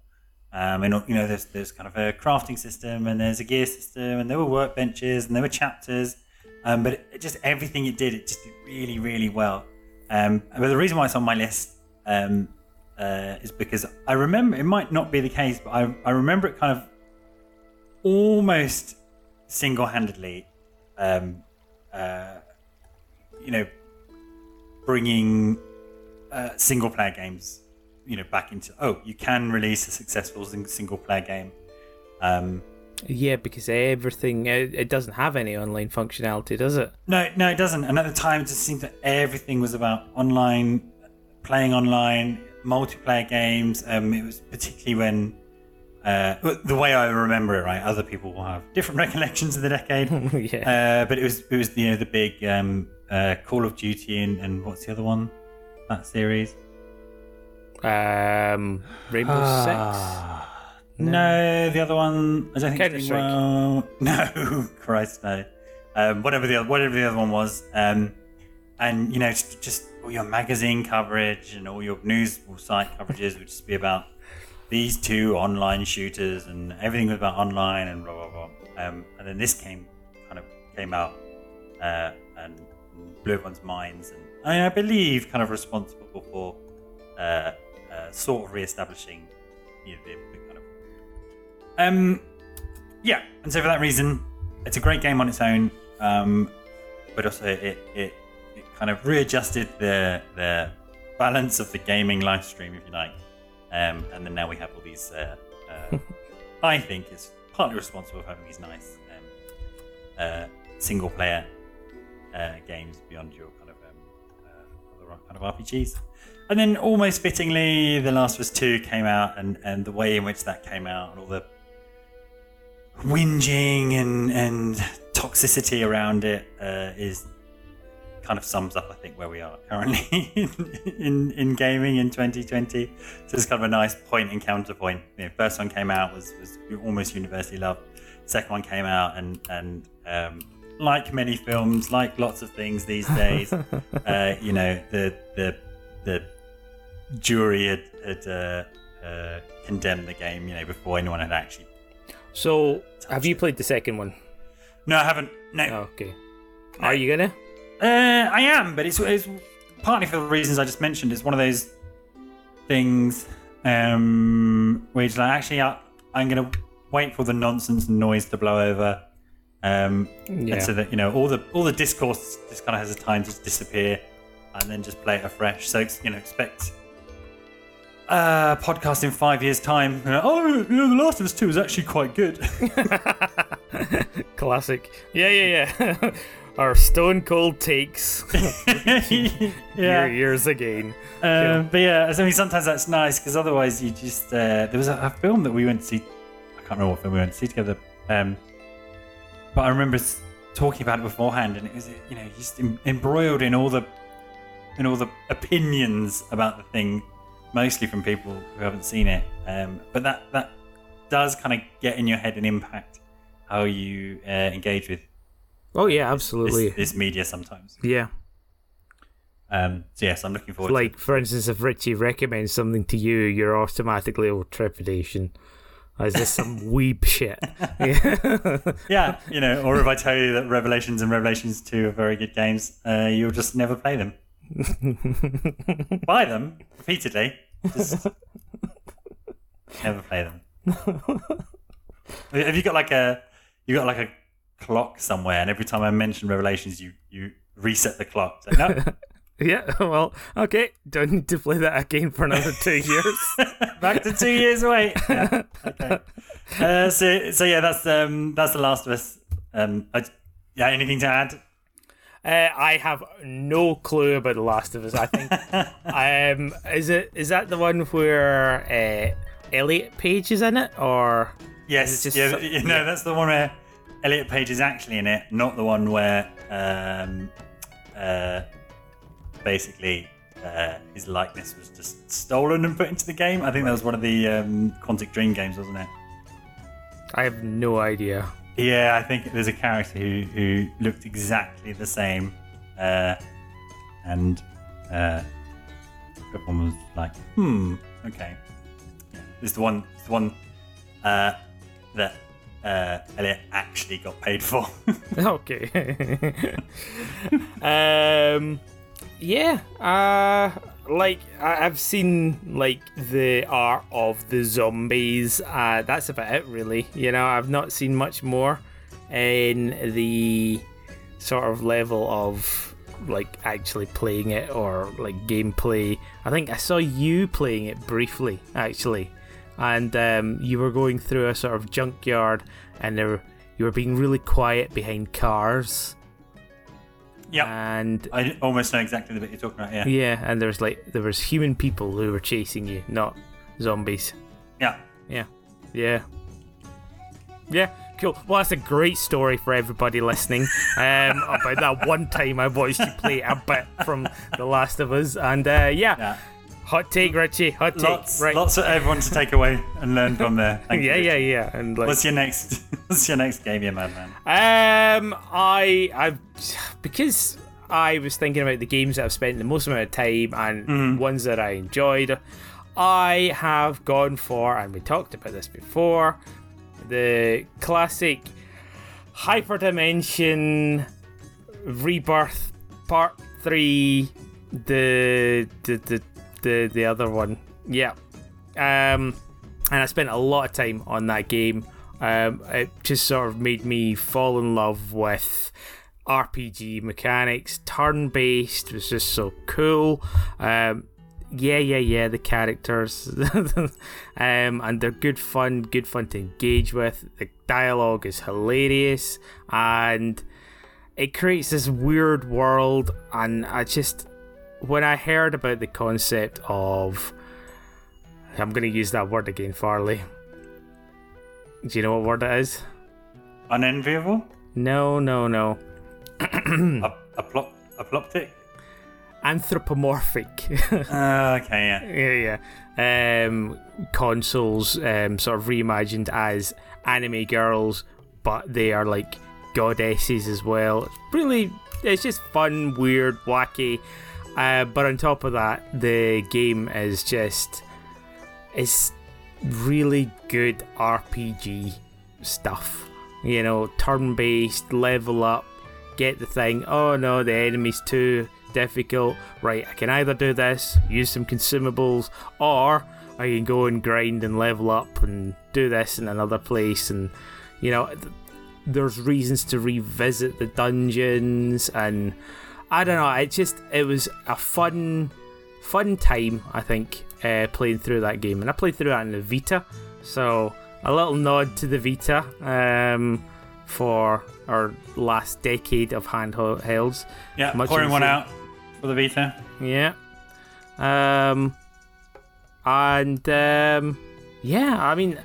Um, and you know, there's there's kind of a crafting system, and there's a gear system, and there were workbenches, and there were chapters. Um, but it, just everything it did, it just did really, really well. Um, but the reason why it's on my list um, uh, is because I remember it might not be the case, but I, I remember it kind of almost single-handedly um, uh, you know, bringing uh, single player games, you know, back into oh, you can release a successful single player game. Um, Yeah, because everything it, it doesn't have any online functionality, does it? no, no, it doesn't. And at the time, it just seemed that everything was about online, playing online, multiplayer games. Um, it was particularly when. Uh, the way I remember it, right? Other people will have different *laughs* recollections of the decade. *laughs* yeah. Uh, but it was it was you know the big um, uh, Call of Duty and, and what's the other one? That series. Um, Rainbow Six. No, the other one. I don't think well. *laughs* No, Christ no. Um, whatever the other, whatever the other one was. Um, and you know just, just all your magazine coverage and all your news site coverages would just be about these two online shooters and everything was about online and blah blah blah. Um, and then this came kind of came out uh, and blew everyone's minds and I, I believe kind of responsible for uh, uh, sort of re-establishing you know, the, the kind of um yeah and so for that reason it's a great game on its own um, but also it, it it kind of readjusted the the balance of the gaming live stream if you like um, and then now we have all these uh, uh, *laughs* I think is partly responsible for having these nice um, uh, single player uh, games beyond your kind of um, uh, kind of RPGs. And then almost fittingly, The Last of Us 2 came out, and, and the way in which that came out, and all the whinging and, and toxicity around it uh, is kind of sums up, I think, where we are currently *laughs* in, in, in gaming in 2020. So it's kind of a nice point and counterpoint. You know, first one came out was, was almost universally loved. Second one came out and and um, like many films, like lots of things these days, *laughs* uh, you know, the the the jury had, had uh, uh, condemned the game, you know, before anyone had actually. So, have you played the second one? No, I haven't. No, Oh, okay. Are you gonna? Uh, I am, but it's, it's partly for the reasons I just mentioned. It's one of those things um, where it's like, actually, I, I'm going to wait for the nonsense and noise to blow over, um, Yeah. and so that you know all the all the discourse just kind of has a time to disappear, and then just play it afresh. So you know, expect uh, podcast in five years' time. you know, oh, you know, The Last of Us Two is actually quite good. *laughs* Classic. Yeah, yeah, yeah. *laughs* Our Stone Cold takes *laughs* yeah. year, years again. Um, but yeah, I mean, sometimes that's nice because otherwise you just. Uh, there was a, a film that we went to see. I can't remember what film we went to see together. Um, but I remember talking about it beforehand, and it was you know just em- embroiled in all the in all the opinions about the thing, mostly from people who haven't seen it. Um, but that that does kind of get in your head and impact how you uh, engage with Oh yeah, absolutely. this media sometimes. Yeah. Um, so yes, I'm looking forward. to Like, for instance, if Richie recommends something to you, you're automatically oh trepidation. Is this some *laughs* weeb shit? Yeah. *laughs* Yeah, you know, or if I tell you that Revelations and Revelations 2 are very good games, uh, you'll just never play them. *laughs* Buy them repeatedly, just *laughs* never play them. *laughs* Have you got like a you got like a clock somewhere, and every time I mention Revelations, you you reset the clock? So, no, *laughs* yeah. Well, okay. Don't need to play that again for another two years. back to two years away. Yeah, okay. Uh, so so yeah, that's um that's the Last of Us. Um, I, yeah, anything to add? Uh, I have no clue about The Last of Us. I think *laughs* um, is it is that the one where uh, Elliot Page is in it, or Yes, Is it just yeah, so- you know, that's the one where Elliot Page is actually in it, not the one where um, uh, basically uh, his likeness was just stolen and put into the game. I think that was one of the um, Quantic Dream games, wasn't it? I have no idea. Yeah, I think there's a character who, who looked exactly the same, uh, and uh, everyone was like, "Hmm, okay." This is the one, it's the one uh, that uh, Elliot actually got paid for. *laughs* okay. *laughs* um, yeah. Uh, like I've seen like the art of the zombies. Uh, that's about it, really. You know, I've not seen much more in the sort of level of like actually playing it or like gameplay. I think I saw you playing it briefly, actually, and um, you were going through a sort of junkyard, and there you were being really quiet behind cars, yeah, and I almost know exactly the bit you're talking about. Yeah, yeah, and there was like there was human people who were chasing you, not zombies. yeah. Yeah, yeah, yeah. Cool. Well, that's a great story for everybody listening *laughs* um, about that one time I watched you play a bit from The Last of Us, and uh, yeah, yeah. Hot take, Richie. Hot take. Lots, right. lots for everyone to take away and learn from there. *laughs* Thank you, yeah, yeah, yeah. And like, What's your next? *laughs* What's your next game, you madman? Um, I, I, because I was thinking about the games that I've spent the most amount of time and ones that I enjoyed. I have gone for, and we talked about this before, the classic hyperdimension rebirth part three. The the the the, the other one, yeah. Um, and I spent a lot of time on that game. Um, it just sort of made me fall in love with RPG mechanics. Turn based was just so cool. Um, yeah, yeah, yeah. The characters, *laughs* um, and they're good fun, good fun to engage with. The dialogue is hilarious, and it creates this weird world. And I just, when I heard about the concept of I'm going to use that word again, Farley. Do you know what word it is? Unenviable? No, no, no. *clears throat* a, a plop, a ploptic? Anthropomorphic. Uh, *laughs* okay, yeah. yeah, yeah. Um, consoles um, sort of reimagined as anime girls, but they are like goddesses as well. It's really, it's just fun, weird, wacky. Uh, but on top of that, the game is just, it's really good RPG stuff. You know, turn based, level up, get the thing. Oh no, the enemy's too difficult. Right, I can either do this, use some consumables, or I can go and grind and level up and do this in another place. And you know, th- there's reasons to revisit the dungeons, and I don't know. It just it was a fun, fun time. I think uh, playing through that game, and I played through that in the Vita, so a little nod to the Vita um, for our last decade of handhelds. Yeah, Much pouring one out for the Vita. Yeah. Um, and um, yeah, I mean,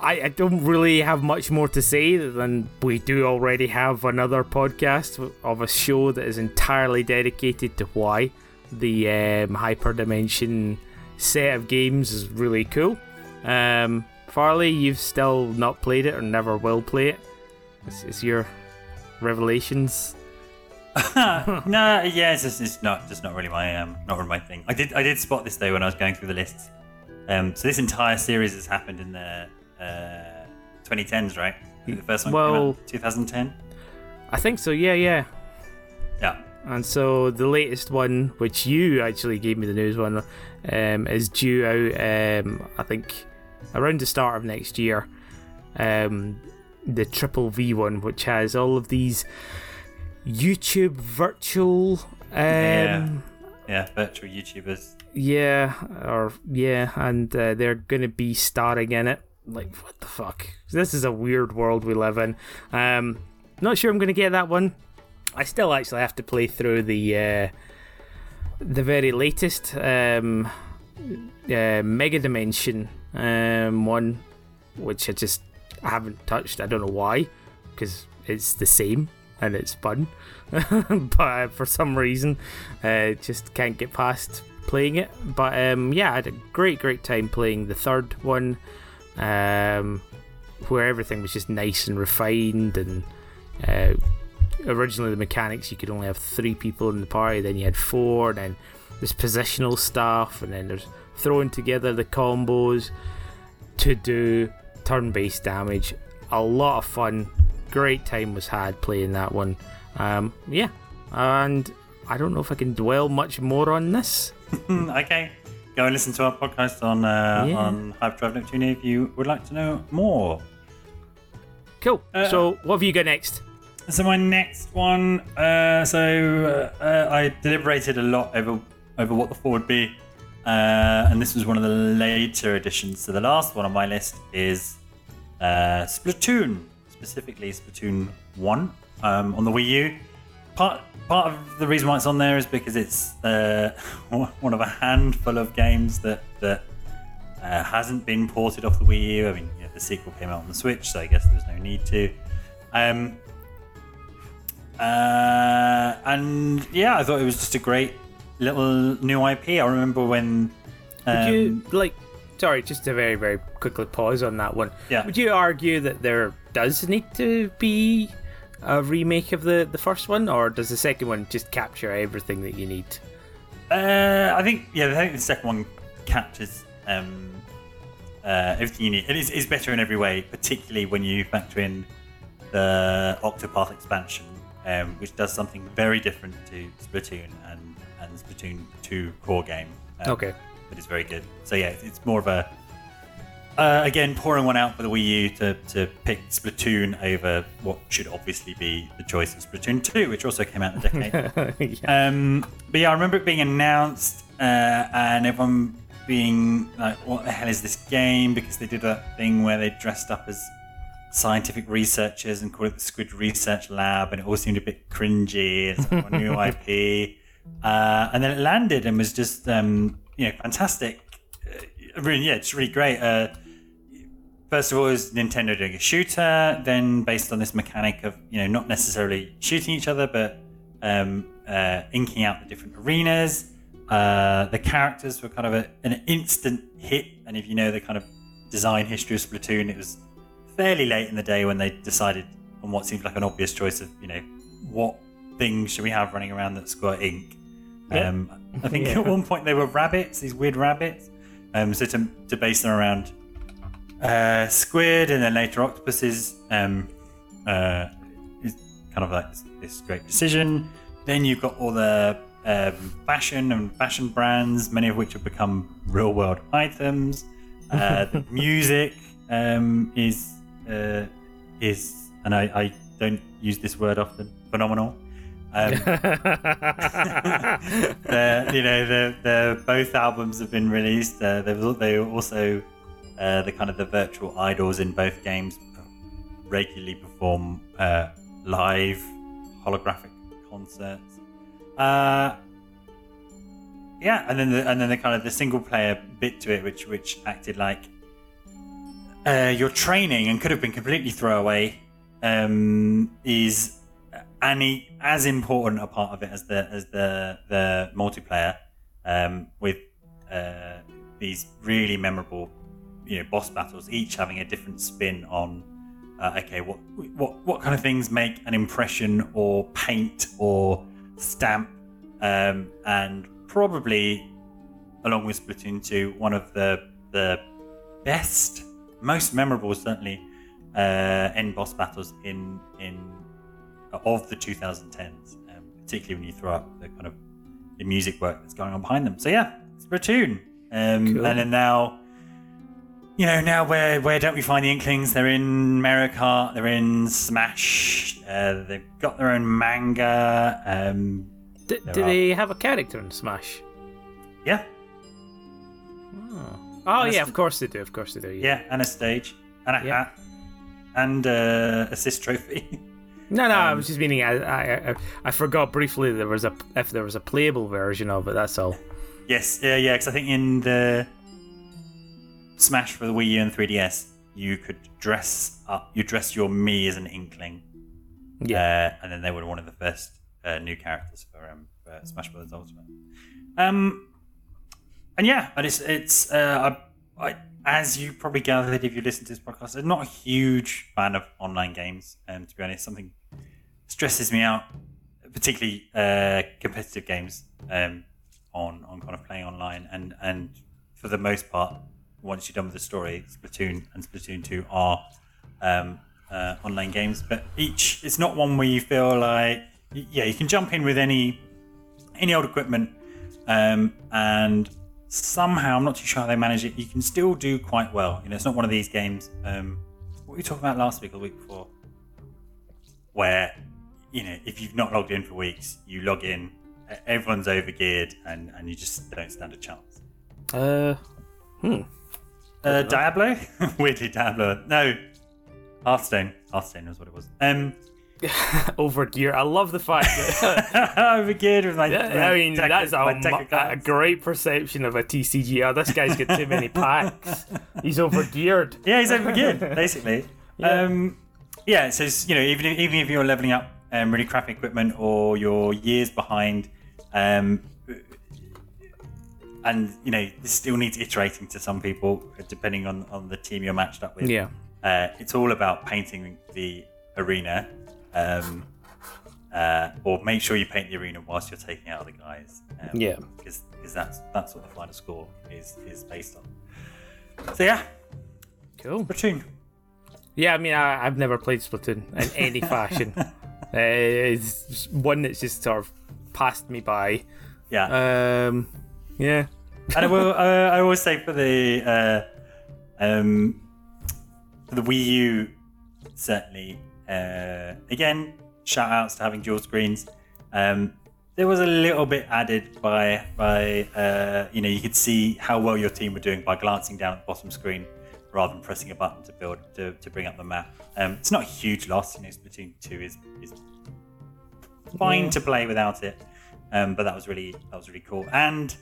I, I don't really have much more to say than we do already have another podcast of a show that is entirely dedicated to why the um, hyperdimension set of games is really cool. Um, Farley, you've still not played it or never will play it. it. Is, is your revelations? *laughs* no, yeah, it's just it's not just not really my um not really my thing. I did I did spot this though when I was going through the lists. Um, so this entire series has happened in the uh, 2010s, right? The first one Well- came out 2010. I think so. Yeah, yeah. Yeah. And so the latest one, which you actually gave me the news one, um, is due out. Um, I think around the start of next year. Um, the triple V one, which has all of these YouTube virtual. Um, Yeah. yeah. Yeah, virtual YouTubers. Yeah, or yeah, and uh, they're gonna be starring in it. Like what the fuck? This is a weird world we live in. Um, not sure I'm gonna get that one. I still actually have to play through the uh, the very latest um, uh, Mega Dimension um, one, which I just I haven't touched. I don't know why, because it's the same and it's fun, *laughs* but uh, for some reason, uh, just can't get past playing it. But um, yeah, I had a great, great time playing the third one, um, where everything was just nice and refined and. Uh, originally the mechanics you could only have three people in the party then you had four and then there's positional stuff and then there's throwing together the combos to do turn-based damage a lot of fun great time was had playing that one um, yeah and i don't know if i can dwell much more on this *laughs* okay. Go and listen to our podcast on uh, Yeah. on Hyperdrive Neptune if you would like to know more. cool Uh, so what have you got next So my next one, uh, so uh, uh, I deliberated a lot over over what the four would be, uh, and this was one of the later additions. So the last one on my list is uh, Splatoon, specifically Splatoon One um, on the Wii U. Part part of the reason why it's on there is because it's uh, *laughs* one of a handful of games that that uh, hasn't been ported off the Wii U. I mean, yeah, the sequel came out on the Switch, so I guess there's no need to. Um, uh, and yeah, I thought it was just a great little new IP. I remember when. Would Um, you like? Sorry, just to very very quickly pause on that one. Yeah. Would you argue that there does need to be a remake of the the first one, or does the second one just capture everything that you need? Uh, I think yeah, I think the second one captures um, uh, everything you need. It is, is better in every way, particularly when you factor in the Octopath expansion, um, which does something very different to Splatoon and and Splatoon two core game. Um, Okay. but it's very good. So yeah, it's more of a uh, again pouring one out for the Wii U to, to pick Splatoon over what should obviously be the choice of Splatoon 2, which also came out in the decade. *laughs* yeah. Um, but yeah, I remember it being announced uh, and everyone being like, "What the hell is this game?" Because they did that thing where they dressed up as scientific researchers and called it the Squid Research Lab, and it all seemed a bit cringy. It's like a new *laughs* IP, uh, and then it landed and was just um, you know fantastic. Uh, really, yeah, it's really great. Uh, First of all, is Nintendo doing a shooter, then based on this mechanic of you know not necessarily shooting each other, but um, uh, inking out the different arenas. Uh, the characters were kind of a, an instant hit, and if you know the kind of design history of Splatoon, it was fairly late in the day when they decided on what seemed like an obvious choice of you know what things should we have running around that's got ink. Yeah. Um, I think *laughs* Yeah. at one point they were rabbits, these weird rabbits. Um, so to, to base them around uh, squid and then later octopuses um, uh, is kind of like this, this great decision. Then you've got all the um, fashion and fashion brands, many of which have become real world items. Uh, *laughs* the music um, is uh, is, and I, I don't use this word often, phenomenal. Um, *laughs* *laughs* the, you know, the, the both albums have been released. Uh, they they also uh, the kind of the virtual idols in both games regularly perform uh, live holographic concerts. Uh, yeah, and then the, and then the kind of the single player bit to it, which which acted like uh, your training and could have been completely throwaway, um, is any as important a part of it as the as the the multiplayer, um, with uh, these really memorable, you know, boss battles, each having a different spin on. Uh, okay, what what what kind of things make an impression or paint or stamp, um, and probably, along with Splatoon 2, one of the the best, most memorable, certainly, uh, end boss battles in in of the 2010s, um, particularly when you throw up the kind of the music work that's going on behind them. So yeah, Splatoon, um, Cool. and then now. You know, now where where don't we find the Inklings? They're in Mario Kart, they're in Smash, uh, they've got their own manga. Um, D- do are. they have a character in Smash? yeah, Oh Yes, yeah, they- of course they do. Of course they do. Yeah, and a stage, and a Yeah. hat, and uh, assist trophy. *laughs* No, no, I Um, was just meaning I, I, I, I forgot briefly there was a if there was a playable version of it. That's all. yes, yeah, yeah. Because I think in the Smash for the Wii U and 3DS, you could dress up. You dress your me as an Inkling, Yeah. uh, and then they were one of the first uh, new characters for, um, for Smash Brothers Ultimate. Um, and yeah, and it's it's uh, I, I, as you probably gathered if you listen to this podcast, I'm not a huge fan of online games. Um, to be honest, something stresses me out, particularly uh, competitive games um, on on kind of playing online. And and for the most part, once you're done with the story, Splatoon and Splatoon Two are um, uh, online games, but each it's not one where you feel like yeah you can jump in with any any old equipment um, and somehow I'm not too sure how they manage it. You can still do quite well. You know, it's not one of these games. Um, what were we talking about last week or the week before? Where you know if you've not logged in for weeks, you log in, everyone's overgeared, and and you just don't stand a chance. Uh, hmm. Uh, Diablo, *laughs* weirdly Diablo. No, Hearthstone. Hearthstone was what it was. Um, *laughs* Over gear. I love the fact that. *laughs* overgeared with my. I mean, that's a, my mu- a great perception of a TCG. Oh, this guy's got too many packs. He's over geared. Yeah, he's overgeared, basically. Yeah. Um, yeah, so you know, even if, even if you're leveling up um, really crappy equipment or you're years behind, um, and you know, this still needs iterating to some people, depending on on the team you're matched up with. Yeah. Uh, it's all about painting the arena, um, uh, or make sure you paint the arena whilst you're taking out the guys. Um, Yeah. because that's that's what the final score is is based on. So yeah, Cool. Platoon. Yeah, I mean, I, I've never played Splatoon in any *laughs* fashion. Uh, it's one that's just sort of passed me by. Yeah, Um, yeah. and I will. Uh, I always say for the uh, um, for the Wii U, certainly. Uh, again, shout outs to having dual screens. Um, there was a little bit added by by uh, you know you could see how well your team were doing by glancing down at the bottom screen rather than pressing a button to build to, to bring up the map. Um, it's not a huge loss. You know, Splatoon two is is fine Yeah. to play without it. Um, but that was really that was really cool. And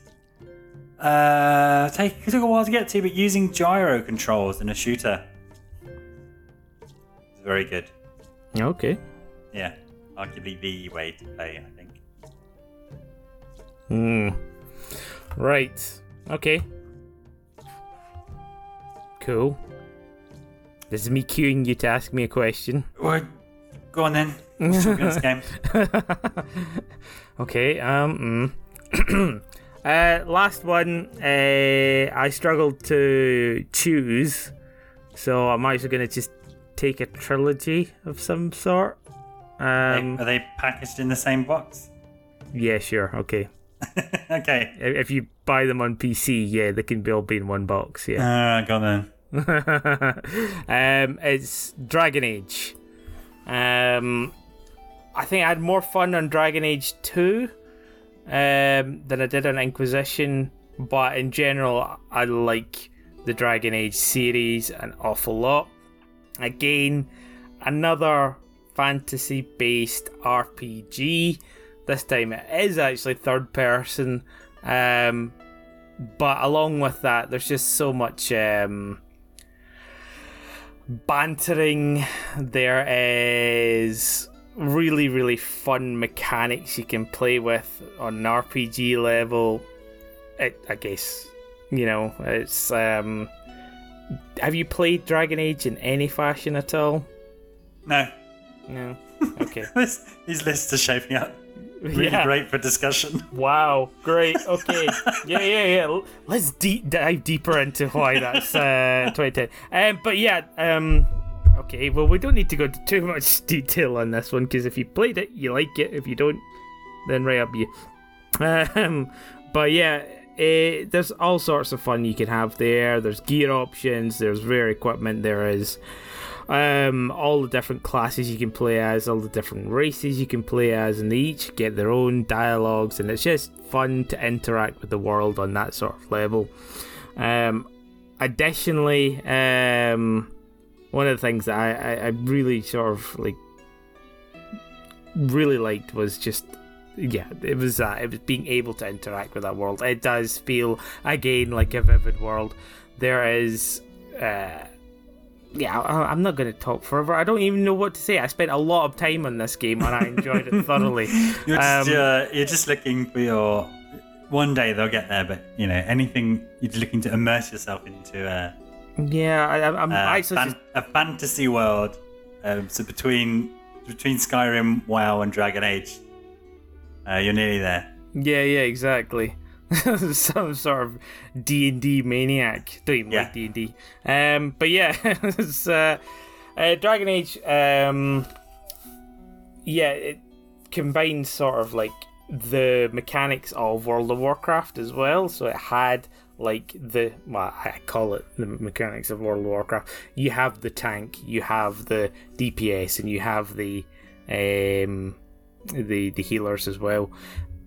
uh, take it took a while to get to, but using gyro controls in a shooter is very good. Okay. Yeah, arguably the way to play, I think. Hmm. Right. Okay. Cool. This is me cueing you to ask me a question. What? go on then. This *laughs* game? Okay. Um. mm. *clears throat* uh, last one. Uh, I struggled to choose, so I'm actually going to just take a trilogy of some sort. Um. Are they packaged in the same box? Yeah. Sure. Okay. *laughs* okay. If if you buy them on PC, yeah, they can all be in one box. Yeah. Uh, go then. um, it's Dragon Age. Um, I think I had more fun on Dragon Age 2 um, than I did on Inquisition, but in general, I like the Dragon Age series an awful lot. Again, another fantasy based RPG. This time it is actually third person. Um, but along with that, there's just so much um, bantering. There is really, really fun mechanics you can play with on an RPG level. It, I guess, you know, it's. Um, have you played Dragon Age in any fashion at all? No. No. *laughs* Okay. this, these lists are shaping up really Yeah. great for discussion. Wow, great. *laughs* Okay, yeah, yeah, yeah. Let's deep dive deeper into why that's uh, *laughs* 2010. Um, but yeah, um, okay. Well, we don't need to go into too much *laughs* detail on this one because if you played it, you like it. If you don't, then right up you. Um, but yeah, eh, there's all sorts of fun you can have there. There's gear options. There's rare equipment. There is um, all the different classes you can play as, all the different races you can play as, and they each get their own dialogues, and it's just fun to interact with the world on that sort of level. Um, additionally, um, one of the things that I, I, I really sort of like really liked was just yeah, it was that it was being able to interact with that world. It does feel again like a vivid world. There is. Uh, yeah, I- I'm not going to talk forever. I don't even know what to say. I spent a lot of time on this game and I enjoyed it thoroughly. *laughs* You're just, Um, uh, you're just looking for your. One day they'll get there, but you know anything you're looking to immerse yourself into a, Yeah, I, I'm- I'm a, fan- a fantasy world. Um, so between between Skyrim, WoW, and Dragon Age, uh, you're nearly there. yeah, yeah, exactly. *laughs* Some sort of D and D maniac. Don't even Yeah. like D and D. Um, but yeah, *laughs* it's, uh, uh, Dragon Age. Um, yeah, it combines sort of like the mechanics of World of Warcraft as well. So it had like the well, I call it the mechanics of World of Warcraft. You have the tank, you have the DPS, and you have the um, the the healers as well.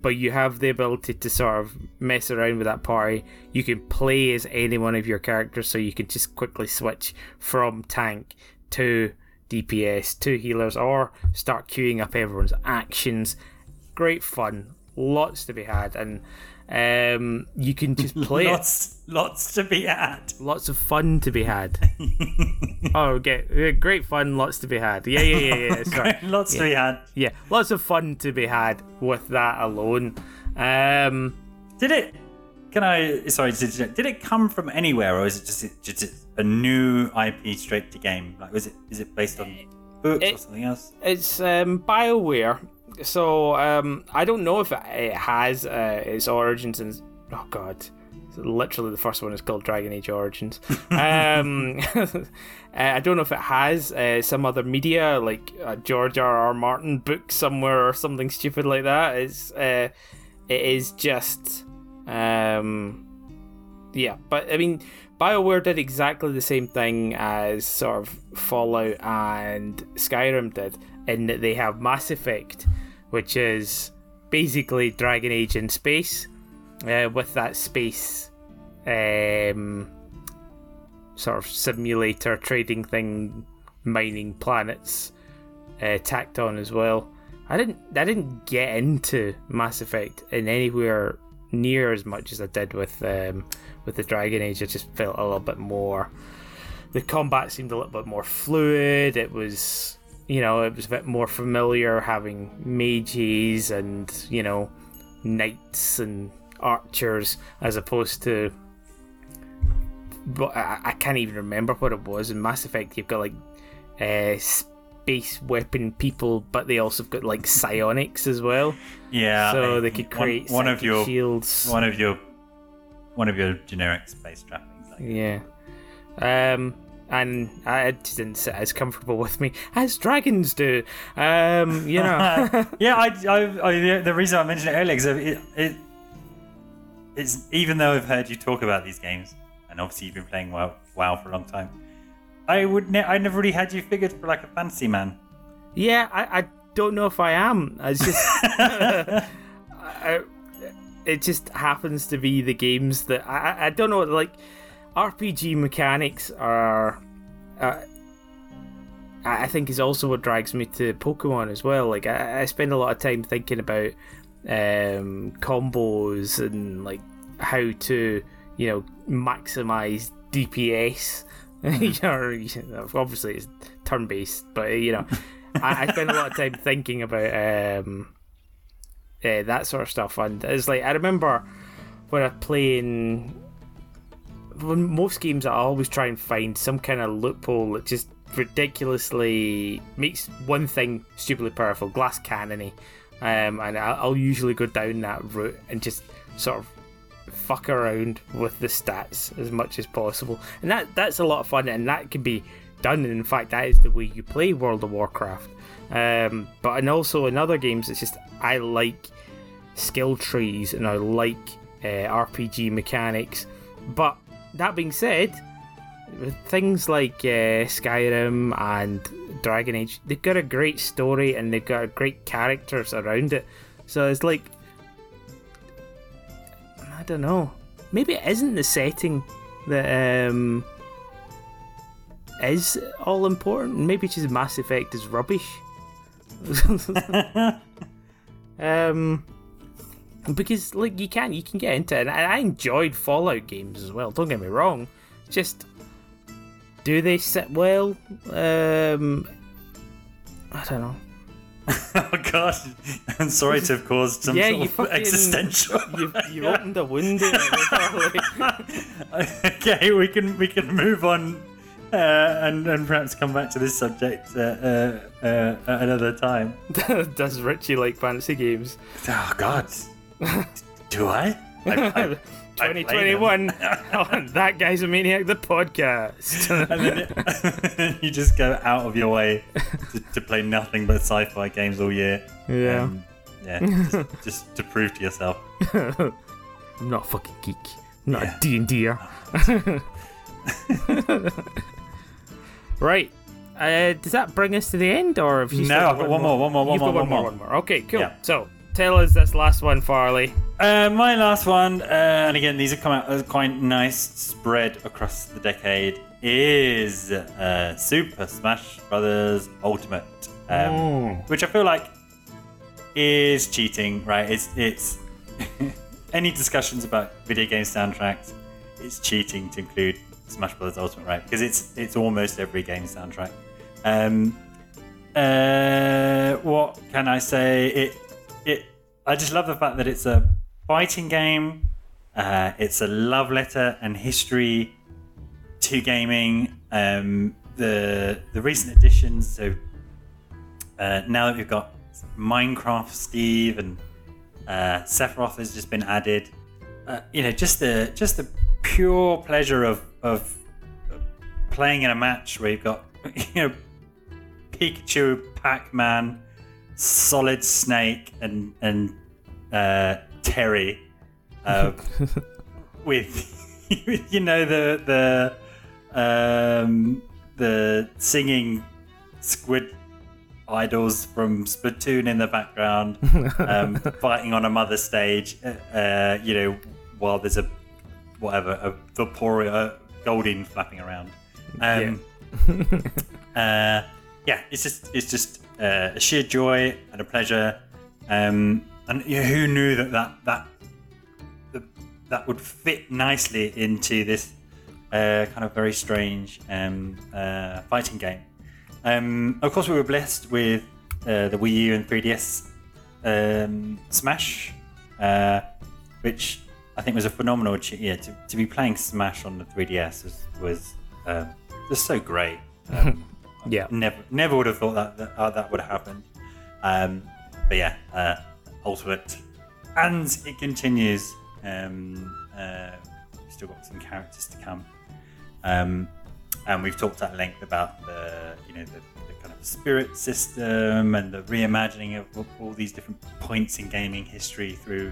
But you have the ability to sort of mess around with that party. You can play as any one of your characters, so you can just quickly switch from tank to DPS to healers, or start queuing up everyone's actions. Great fun, lots to be had, and um, you can just *laughs* play it. lots, lots to be had. Lots of fun to be had. *laughs* oh, okay, great fun, lots to be had. Yeah, yeah, yeah, yeah. Sorry. *laughs* lots to be had. Yeah, lots of fun to be had with that alone. Um, Did it? Can I? Sorry, did, did it come from anywhere, or is it just just a new IP straight to game? Like, was it? Is it based on books or something else? it's um, Bioware, so um, I don't know if it, has uh, its origins in. Oh God, literally the first one is called Dragon Age Origins. *laughs* um, *laughs* uh, I don't know if it has uh, some other media like a George R. R. Martin book somewhere or something stupid like that. It's uh, it is just um, yeah, but I mean, BioWare did exactly the same thing as sort of Fallout and Skyrim did, in that they have Mass Effect, which is basically Dragon Age in space, uh, with that space um, sort of simulator trading thing, mining planets uh, tacked on as well. I didn't I didn't get into Mass Effect in anywhere near as much as I did with um, with the Dragon Age. I just felt a little bit more. The combat seemed a little bit more fluid. It was, you know, it was a bit more familiar having mages and you know, knights and archers as opposed to. But I, I can't even remember what it was in Mass Effect. You've got like uh, space weapon people, but they also got like psionics as well Yeah. so I- they could create one, of your shields. one of your one of your generic space trappings. Yeah. Um, and I it just didn't sit as comfortable with me as dragons do. Um, you know. *laughs* *laughs* yeah, I, I, I, the- reason I mentioned it earlier is it, it, it's even though I've heard you talk about these games, and obviously you've been playing WoW, WoW for a long time, I would, ne- I never really had you figured for like a fantasy man. yeah, I, I don't know if I am. It's just. *laughs* I, it just happens to be the games that I, I- I don't know like RPG mechanics are uh, I think is also what drags me to Pokemon as well. Like I, I spend a lot of time thinking about um, combos and like how to you know maximize DPS. *laughs* or obviously it's turn based, but you know I, I, spend a lot of time thinking about um, uh, that sort of stuff. And it's like I remember when I playing when most games I always try and find some kind of loophole that just ridiculously makes one thing stupidly powerful, glass cannony, um, and I'll usually go down that route and just sort of fuck around with the stats as much as possible, and that that's a lot of fun, and that can be done. And in fact, that is the way you play World of Warcraft. Um, but and also in other games, it's just I like skill trees and I like uh, RPG mechanics. But that being said, things like uh, Skyrim and Dragon Age, they've got a great story and they've got great characters around it. So it's like, I don't know. Maybe it isn't the setting that um, is all important. Maybe it's just Mass Effect is rubbish. *laughs* *laughs* um, because like you can you can get into it, and I enjoyed Fallout games as well. Don't get me wrong. Just do they sit well? Um, I don't know. *laughs* oh god, I'm sorry to have caused some yeah, sort you of fucking, existential. *laughs* You, you *laughs* opened a window. okay, we can we can move on uh, and and perhaps come back to this subject uh, uh, uh at another time. Does Richie like fantasy games? Oh God, *laughs* do I? I, *laughs* I 2021. *laughs* that guy's a maniac. The podcast. and then you just go out of your way to, to play nothing but sci-fi games all year. Yeah. Um, yeah. Just, just, to prove to yourself. I'm not a fucking geek. I'm not yeah. a D and D. Right. Uh, does that bring us to the end, or have you? No, I've got one more, one more, one more, one more, one more. Okay, cool. Yeah. So tell us this last one, Farley. Uh, my last one, uh, and again, these have come out as quite nice spread across the decade, is uh, Super Smash Brothers Ultimate, um, mm. which I feel like is cheating. Right? It's it's *laughs* any discussions about video game soundtracks. It's cheating to include Smash Brothers Ultimate, right? Because it's it's almost every game soundtrack. Um, uh, what can I say? It it I just love the fact that it's a fighting game. Uh, it's a love letter and history to gaming. Um, the the recent additions. So uh, now that we've got Minecraft, Steve, and uh, Sephiroth has just been added. Uh, you know, just the just the pure pleasure of of playing in a match where you've got *laughs* you know Pikachu, Pac-Man, Solid Snake, and and uh, Terry, uh, *laughs* with *laughs* you know the the um, the singing squid idols from Splatoon in the background, um, *laughs* fighting on a mother stage. Uh, uh, you know, while there's a whatever a Vaporeon, Goldeen flapping around. Um, yeah. uh, yeah, it's just it's just uh, a sheer joy and a pleasure. Um, and you know, who knew that that that that would fit nicely into this uh, kind of very strange um, uh, fighting game. Um, of course, we were blessed with uh, the Wii U and 3DS um, Smash, uh, which I think was a phenomenal. Yeah, to, to be playing Smash on the 3DS was, was um, just so great. *laughs* Yeah, never never would have thought that that, uh, that would have happened. Um, but yeah, uh, Ultimate, and it continues. Um, uh, we've still got some characters to come, um, and we've talked at length about the you know the, the kind of spirit system and the reimagining of all these different points in gaming history through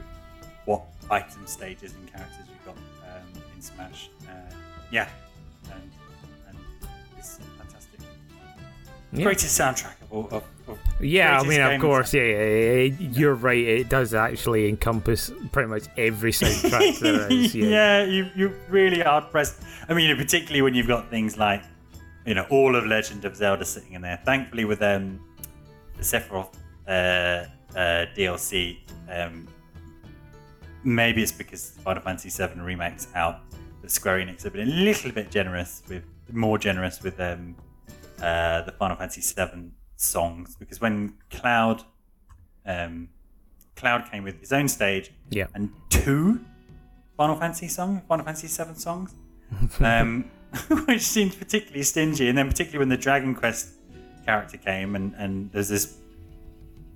what item stages and characters you've got um, in Smash. Uh, yeah, and, and fantastic. Yeah. Greatest soundtrack of, of, of yeah, I mean, of course, yeah, yeah, yeah, you're right. It does actually encompass pretty much every soundtrack there *laughs* is. Yeah, yeah you, you really are pressed. I mean, particularly when you've got things like you know all of Legend of Zelda sitting in there. Thankfully, with um, the Sephiroth uh, uh, DLC, um, maybe it's because Final Fantasy VII remakes out that Square Enix have been a little bit generous with more generous with um, uh, the Final Fantasy VII songs because when Cloud um, Cloud came with his own stage Yeah. and two Final Fantasy songs, Final Fantasy VII songs, *laughs* um, *laughs* which seemed particularly stingy. And then particularly when the Dragon Quest character came, and, and there's this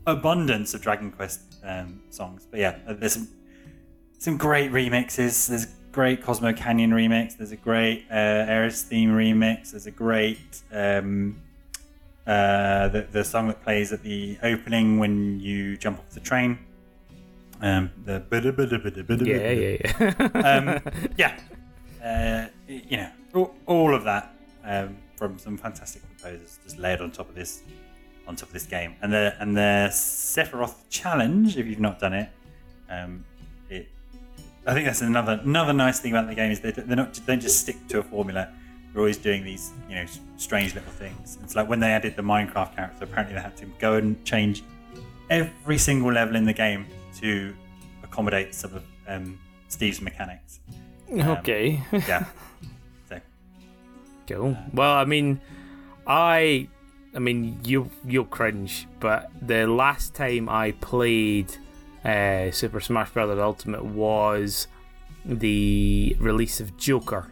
abundance of Dragon Quest um, songs. But yeah, there's some, some great remixes. There's great Cosmo Canyon remix. There's a great uh, Aerith theme remix. There's a great um, uh, the the song that plays at the opening when you jump off the train. Um, the Yeah, yeah, yeah. *laughs* um, *laughs* yeah, uh, you know, all, all of that um, from some fantastic composers just layered on top of this, on top of this game, and the and the Sephiroth challenge. If you've not done it, um, it, I think that's another another nice thing about the game is they they're not they don't just stick to a formula. They're always doing these you know strange little things. It's like when they added the Minecraft character. Apparently, they had to go and change every single level in the game to accommodate some of um, Steve's mechanics. okay. *laughs* Yeah. so Cool. Well, I mean, I, I mean, you you'll cringe, but the last time I played uh, Super Smash Bros. Ultimate was the release of Joker.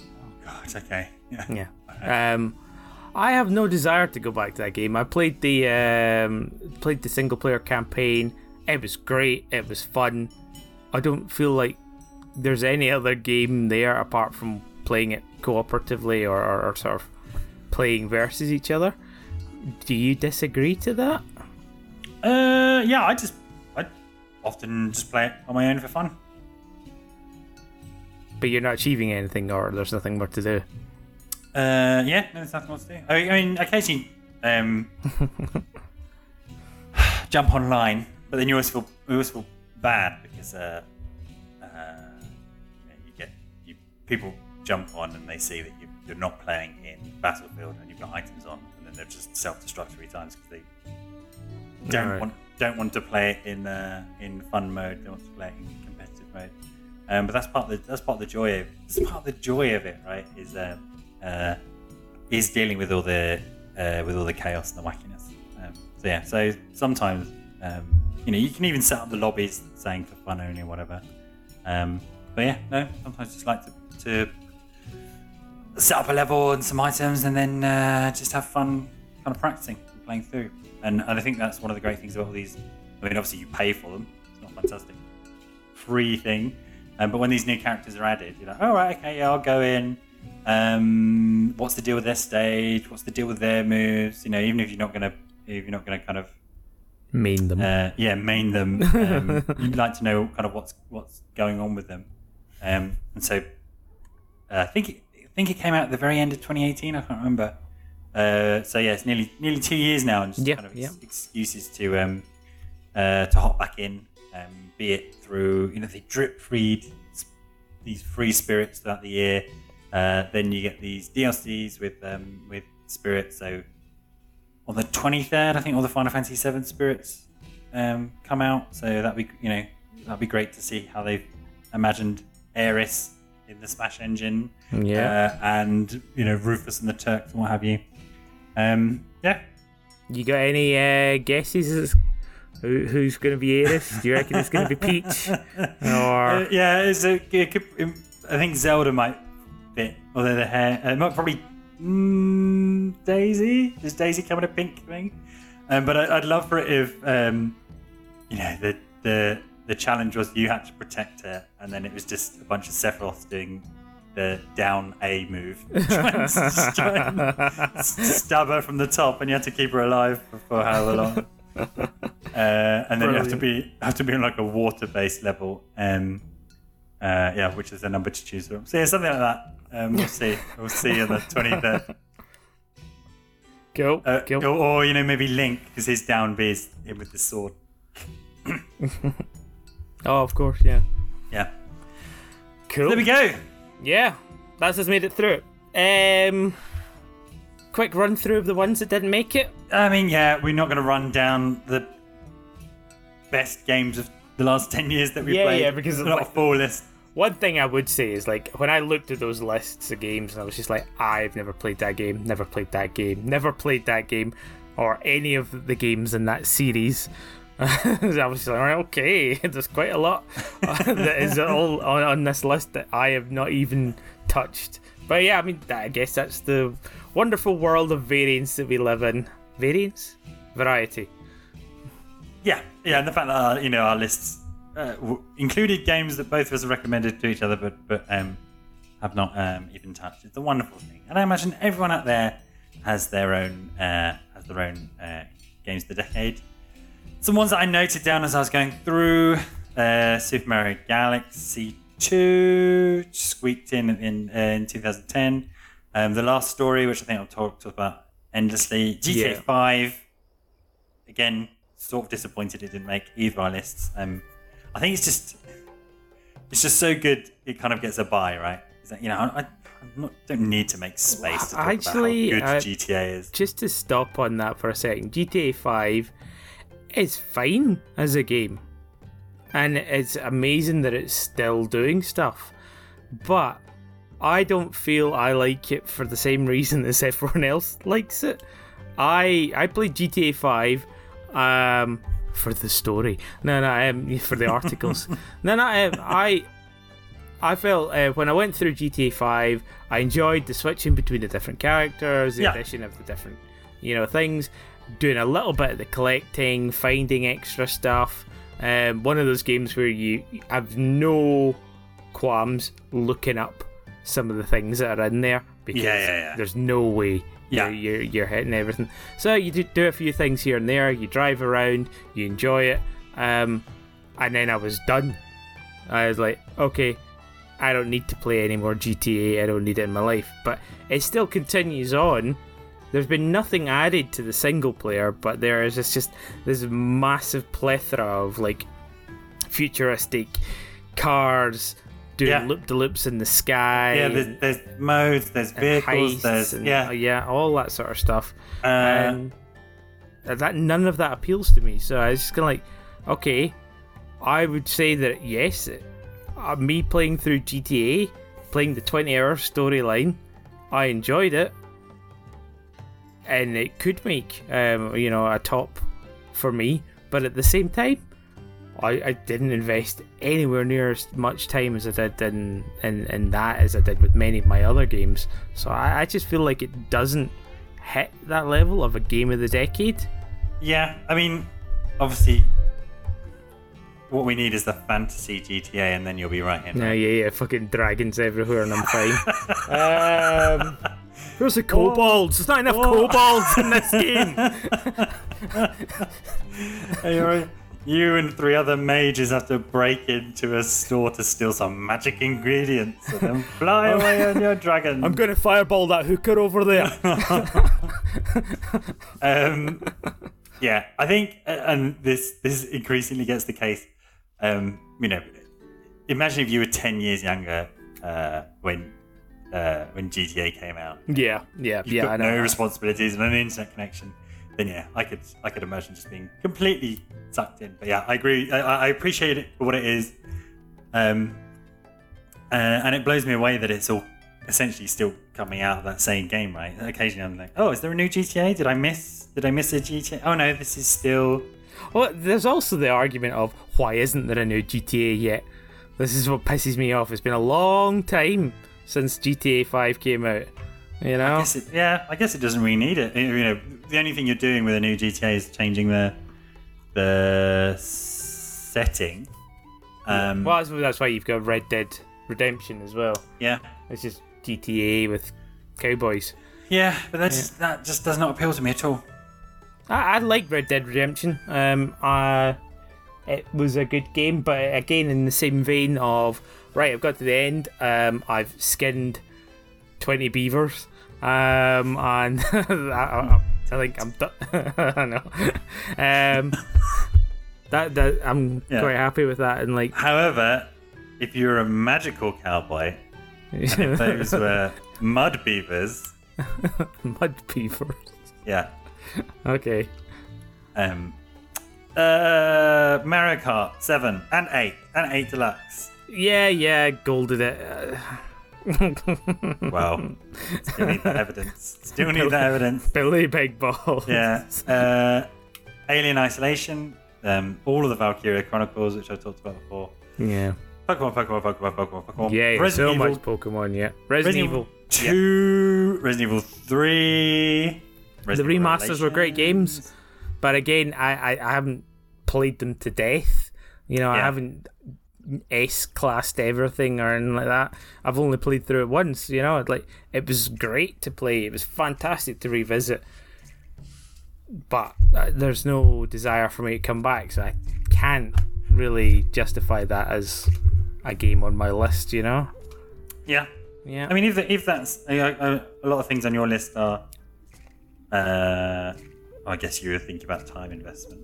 Oh God, okay. Yeah. Yeah. Um, I have no desire to go back to that game. I played the um, played the single player campaign. It was great. It was fun. I don't feel like there's any other game there apart from playing it cooperatively or, or, or sort of playing versus each other. Do you disagree to that? Uh, yeah. I just often just play it on my own for fun. But you're not achieving anything, or there's nothing more to do. Uh, yeah. No, there's nothing more to do. I, I mean, occasionally um, *laughs* jump online, but then you always feel you always feel bad because uh, uh, you get you people jump on and they see that you, you're not playing in Battlefield and you've got items on, and then they're just self-destruct three times because they don't Right. want don't want to play it in uh, in fun mode. They want to play it in competitive mode. Um, but that's part of the that's part of the joy of that's part of the joy of it, right? Is um, uh, is dealing with all the uh, with all the chaos and the wackiness. Um, so yeah, so sometimes um, you know you can even set up the lobbies saying for fun only or whatever. Um, but yeah, no, sometimes just like to, to set up a level and some items and then uh, just have fun kind of practicing and playing through. And, and I think that's one of the great things about all these. I mean, obviously you pay for them. It's not fantastic free thing. Um, but when these new characters are added, you're like, oh, right, okay, yeah, I'll go in. Um, what's the deal with their stage? What's the deal with their moves? You know, even if you're not gonna, if you're not gonna kind of, Main them. uh, yeah, main them, um, *laughs* you'd like to know kind of what's what's going on with them. Um, and so, uh, I think it, I think it came out at the very end of 2018. I can't remember. Uh, so yeah, it's nearly nearly two years now, and just Yeah, kind of yeah. ex- excuses to um, uh, to hop back in, um, be it through you know they drip feed these free spirits throughout the year. Uh, then you get these DLCs with um, with spirits. So on the 23rd, I think all the Final Fantasy VII spirits um, come out. So that'd be you know that'd be great to see how they've imagined Aerith in the Smash engine. Yeah. Uh, and you know Rufus and the Turks and what have you. Um, yeah. You got any uh, guesses who, who's going to be Aerith? Do you reckon it's going to be Peach? *laughs* Or Uh, yeah, it's a, it could, um, I think Zelda might fit, although the hair, uh, might probably mm, Daisy. Is Daisy coming a pink thing? Um, but I, I'd love for it if, um, you know, the the the challenge was you had to protect her, and then it was just a bunch of Sephiroth doing the down A move, *laughs* *laughs* trying to, stab her from the top, and you had to keep her alive for, however long. *laughs* Uh, and then you have to be have to be on like a water based level. Um, uh, yeah, which is the number to choose from. So yeah, something like that. Um, we'll see. We'll see on the twenty third. go, Uh, go. or, or, you know maybe Link because his down B is him with the sword. Oh, of course, yeah. Yeah. Cool. There we go. Yeah, that's just made it through. Um, quick run through of the ones that didn't make it? I mean, yeah, we're not going to run down the best games of the last *laughs* 10 years that we Yeah, played. yeah, because it's it's not like- a full list. One thing I would say is like when I looked at those lists of games and I was just like, I've never played that game, never played that game, never played that game, or any of the games in that series. *laughs* I was like, "Alright, okay, *laughs* there's quite a lot *laughs* that is all on, on this list that I have not even touched. But yeah, I mean, I guess that's the wonderful world of variance that we live in. Variance? Variety. Yeah, yeah, and the fact that our, you know our lists uh, w- included games that both of us have recommended to each other, but but um, have not um, even touched. It's a wonderful thing, and I imagine everyone out there has their own uh, has their own uh, games of the decade. Some ones that I noted down as I was going through: uh, Super Mario Galaxy Two squeaked in in, uh, in 2010. Um, the Last Story, which I think I've talked about endlessly. GTA Yeah. Five again, sort of disappointed it didn't make either of our lists. Um, I think it's just it's just so good it kind of gets a bye, right? That you know I, I not, don't need to make space to talk Actually, about how uh, GTA is. just to stop on that for a second, GTA 5 is fine as a game. And it's amazing that it's still doing stuff. But I don't feel I like it for the same *laughs* reason as everyone else likes it. I I played GTA 5 um for the story. No, no, um, *laughs* for the articles. no, no, um, I I felt uh, when I went through GTA 5, I enjoyed the switching between the different characters, the Yeah. addition of the different, you know, things, doing a little bit of the collecting, finding extra stuff. Um, one of those games where you have no qualms looking up some of the things that are in there because Yeah, yeah, yeah. there's no way Yeah. you're, you're, you're hitting everything. So you do, do a few things here and there, you drive around, you enjoy it, um, and then I was done. I was like, okay, I don't need to play any more GTA. I don't need it in my life. But it still continues on. There's been nothing added to the single player, but there is just, just this massive plethora of like futuristic cars doing Yeah. loop de loops in the sky. Yeah, there's, there's modes, there's vehicles, there's and, yeah, uh, yeah, all that sort of stuff. uh, and that none of that appeals to me. So I was just kind of like, okay, I would say that yes, uh, me playing through GTA, playing the 20 hour storyline, I enjoyed it, and it could make um, you know a top for me. But at the same time, I, I didn't invest anywhere near as much time as I did in, in, in that as I did with many of my other games. So I, I just feel like it doesn't hit that level of a game of the decade. yeah. I mean, obviously, what we need is the fantasy GTA, and then you'll be right in. Yeah, yeah, yeah. Fucking dragons everywhere, and I'm fine. *laughs* um, where's the kobolds? There's not enough kobolds in this game. Right. You and three other mages have to break into a store to steal some magic ingredients and then fly away on your dragon. I'm gonna fireball that hooker over there. *laughs* um, yeah, I think, uh, and this this increasingly gets the case. Um, you know, imagine if you were ten years younger uh, when uh, when GTA came out. yeah, yeah, You've yeah. got I know. no responsibilities and an internet connection. Then yeah, I could I could imagine just being completely sucked in. But yeah, I agree. I, I appreciate it for what it is. Um, uh, and it blows me away that it's all essentially still coming out of that same game, right? Occasionally, I'm like, oh, is there a new GTA? Did I miss? Did I miss a GTA? Oh no, this is still. Well, there's also the argument of why isn't there a new GTA yet? This is what pisses me off. It's been a long time since GTA 5 came out. You know? I guess it, yeah, I guess it doesn't really need it. You know, the only thing you're doing with a new GTA is changing the the setting. Um, Well, that's, that's why you've got Red Dead Redemption as well. yeah, It's just GTA with cowboys. yeah, but that's that just does not appeal to me at all. I, I like Red Dead Redemption. Um, uh, it was a good game, but again, in the same vein of right, I've got to the end. Um, I've skinned twenty beavers. Um, and *laughs* I, I, I think I'm done. *laughs* I know. Um, that that I'm Yeah. quite happy with that, and like However, if you're a magical cowboy, if those *laughs* were mud beavers, Mud Beavers. Yeah. Okay. Um, uh, Mario Kart 7 and 8 and 8 Deluxe. Yeah, yeah, golded it. Well, still need that *laughs* evidence. Still need that evidence. Billy Big Ball. Yeah. Uh, Alien Isolation. Um, all of the Valkyria Chronicles, which I talked about before. Yeah. Pokemon, Pokemon, Pokemon, Pokemon, Pokemon. Yeah, Resident so Evil much Pokemon, yeah. Resident, Resident Evil. Two, Resident Evil Three. The Resident Evil remasters were great games, but again, I, I, I haven't played them to death. You know, I haven't S classed everything or anything like that. I've only played through it once. You know, like it was great to play. It was fantastic to revisit, but uh, there's no desire for me to come back, so I can't really justify that as a game on my list. You know? Yeah. Yeah. I mean, if, if that's a lot of things on your list are, uh, I guess you were thinking about time investment.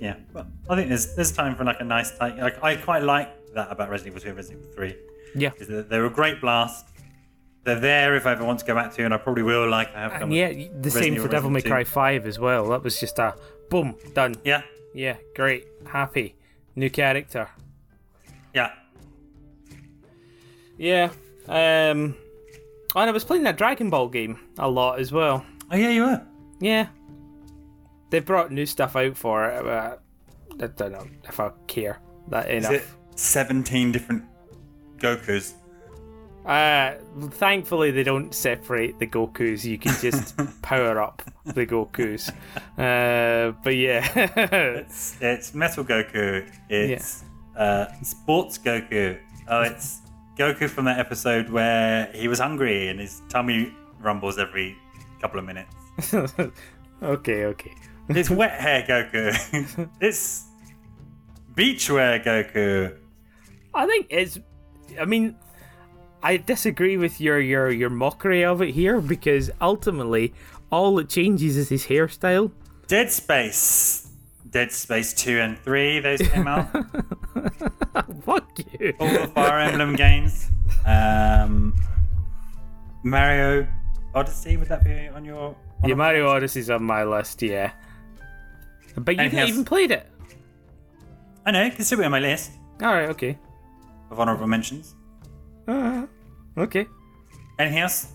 Yeah, but I think there's there's time for like a nice time. Like I quite like that about Resident Evil 2 and Resident Evil 3. yeah. Is that they're a great blast. They're there if I ever want to go back to, and I probably will. Like I have. And yeah, the Resident same for Devil May Cry 5 as well. That was just a boom, done. Yeah, Yeah, great, happy, new character. yeah. Yeah, um, and I was playing that Dragon Ball game a lot as well. Oh yeah, you were. Yeah, they brought new stuff out for it. But I don't know if I care that Is enough. it 17 different Gokus? Uh, thankfully, they don't separate the Gokus. You can just *laughs* power up the Gokus. *laughs* Uh, but yeah, It's it's Metal Goku. It's uh, Sports Goku. Oh, it's Goku from that episode where he was hungry and his tummy rumbles every couple of minutes. *laughs* okay, okay. It's wet hair Goku. *laughs* it's beachwear Goku. I think it's. I mean, I disagree with your your your mockery of it here because ultimately all it changes is his hairstyle. Dead Space. Dead Space 2 and 3, those came out. *laughs* Fuck you. All the Fire Emblem games. Um, Mario Odyssey, would that be on your. Yeah, Mario Odyssey's on my list. Yeah, but you haven't even played it. I know, still be on my list All right. Okay. of honorable mentions. Uh, okay. Anything else?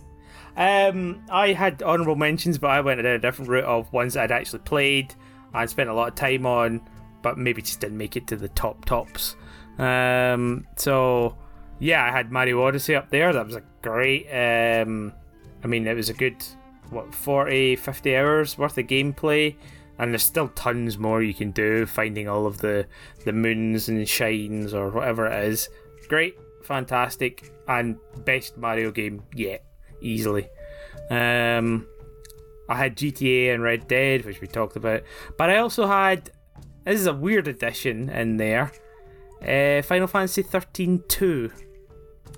Um, I had honorable mentions, but I went down a different route of ones that I'd actually played and spent a lot of time on, but maybe just didn't make it to the top tops. Um, so yeah, I had Mario Odyssey up there. That was a great. Um, I mean, it was a good what 40, 50 hours worth of gameplay. And there's still tons more you can do, finding all of the the moons and shines or whatever it is. Great, fantastic, and best Mario game yet easily. Um, I had GTA and Red Dead, which we talked about, but I also had this is a weird addition in there. Uh, Final Fantasy 13 2.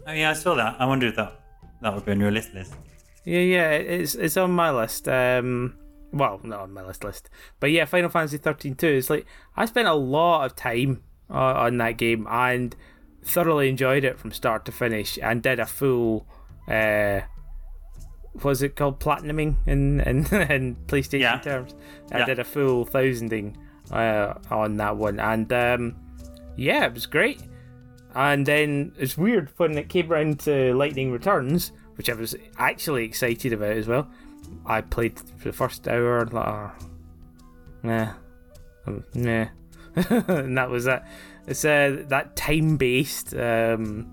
Oh, yeah, I saw that. I wondered if that, that would be on your list list. Yeah, yeah, it's it's on my list. Um, well, not on my list list, but yeah, Final Fantasy 13 2. It's like I spent a lot of time uh, on that game and thoroughly enjoyed it from start to finish, and did a full. Uh, was it called platinuming in in, *laughs* in PlayStation Yeah. terms? I Yeah. did a full thousanding uh, on that one, and um, yeah, it was great. And then it's weird when it came around to Lightning Returns, which I was actually excited about as well. I played for the first hour, like, oh, nah, um, nah, *laughs* and that was that. It's uh, that time-based um,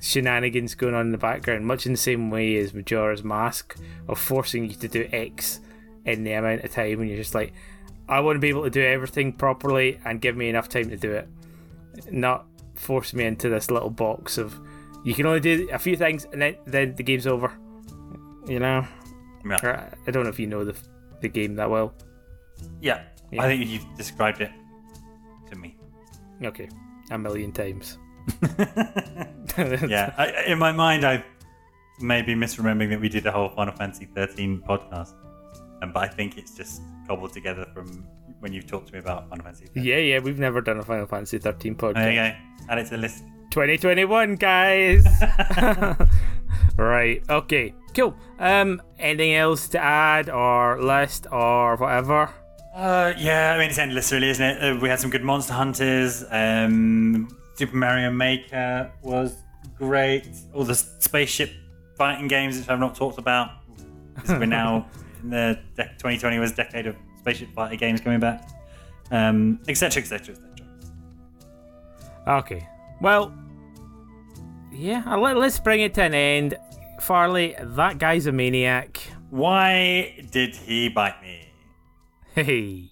shenanigans going on in the background, much in the same way as Majora's Mask, of forcing you to do X in the amount of time, and you're just like, I want to be able to do everything properly and give me enough time to do it, not force me into this little box of you can only do a few things and then then the game's over. You know, Yeah. Or, I don't know if you know the the game that well. yeah. Yeah. I think you've described it to me. Okay, a million times. *laughs* *laughs* Yeah. I, in my mind, I may be misremembering that we did a whole Final Fantasy 13 podcast. Um, but I think it's just cobbled together from when you've talked to me about Final Fantasy 13. Yeah, yeah, we've never done a Final Fantasy 13 podcast. There you go. Add it to the list. 2021, guys. *laughs* right. Okay. Cool. Um, anything else to add or list or whatever? Uh, yeah, I mean it's endless, really, isn't it? Uh, we had some good Monster Hunters. Um, Super Mario Maker was great. All the spaceship fighting games, which I've not talked about. we're now *laughs* in the de- 2020 was a decade of spaceship fighter games coming back, um, etc., etc., etc. Okay. Well, yeah, uh, let, let's bring it to an end. Farley, that guy's a maniac. Why did he bite me? Hey.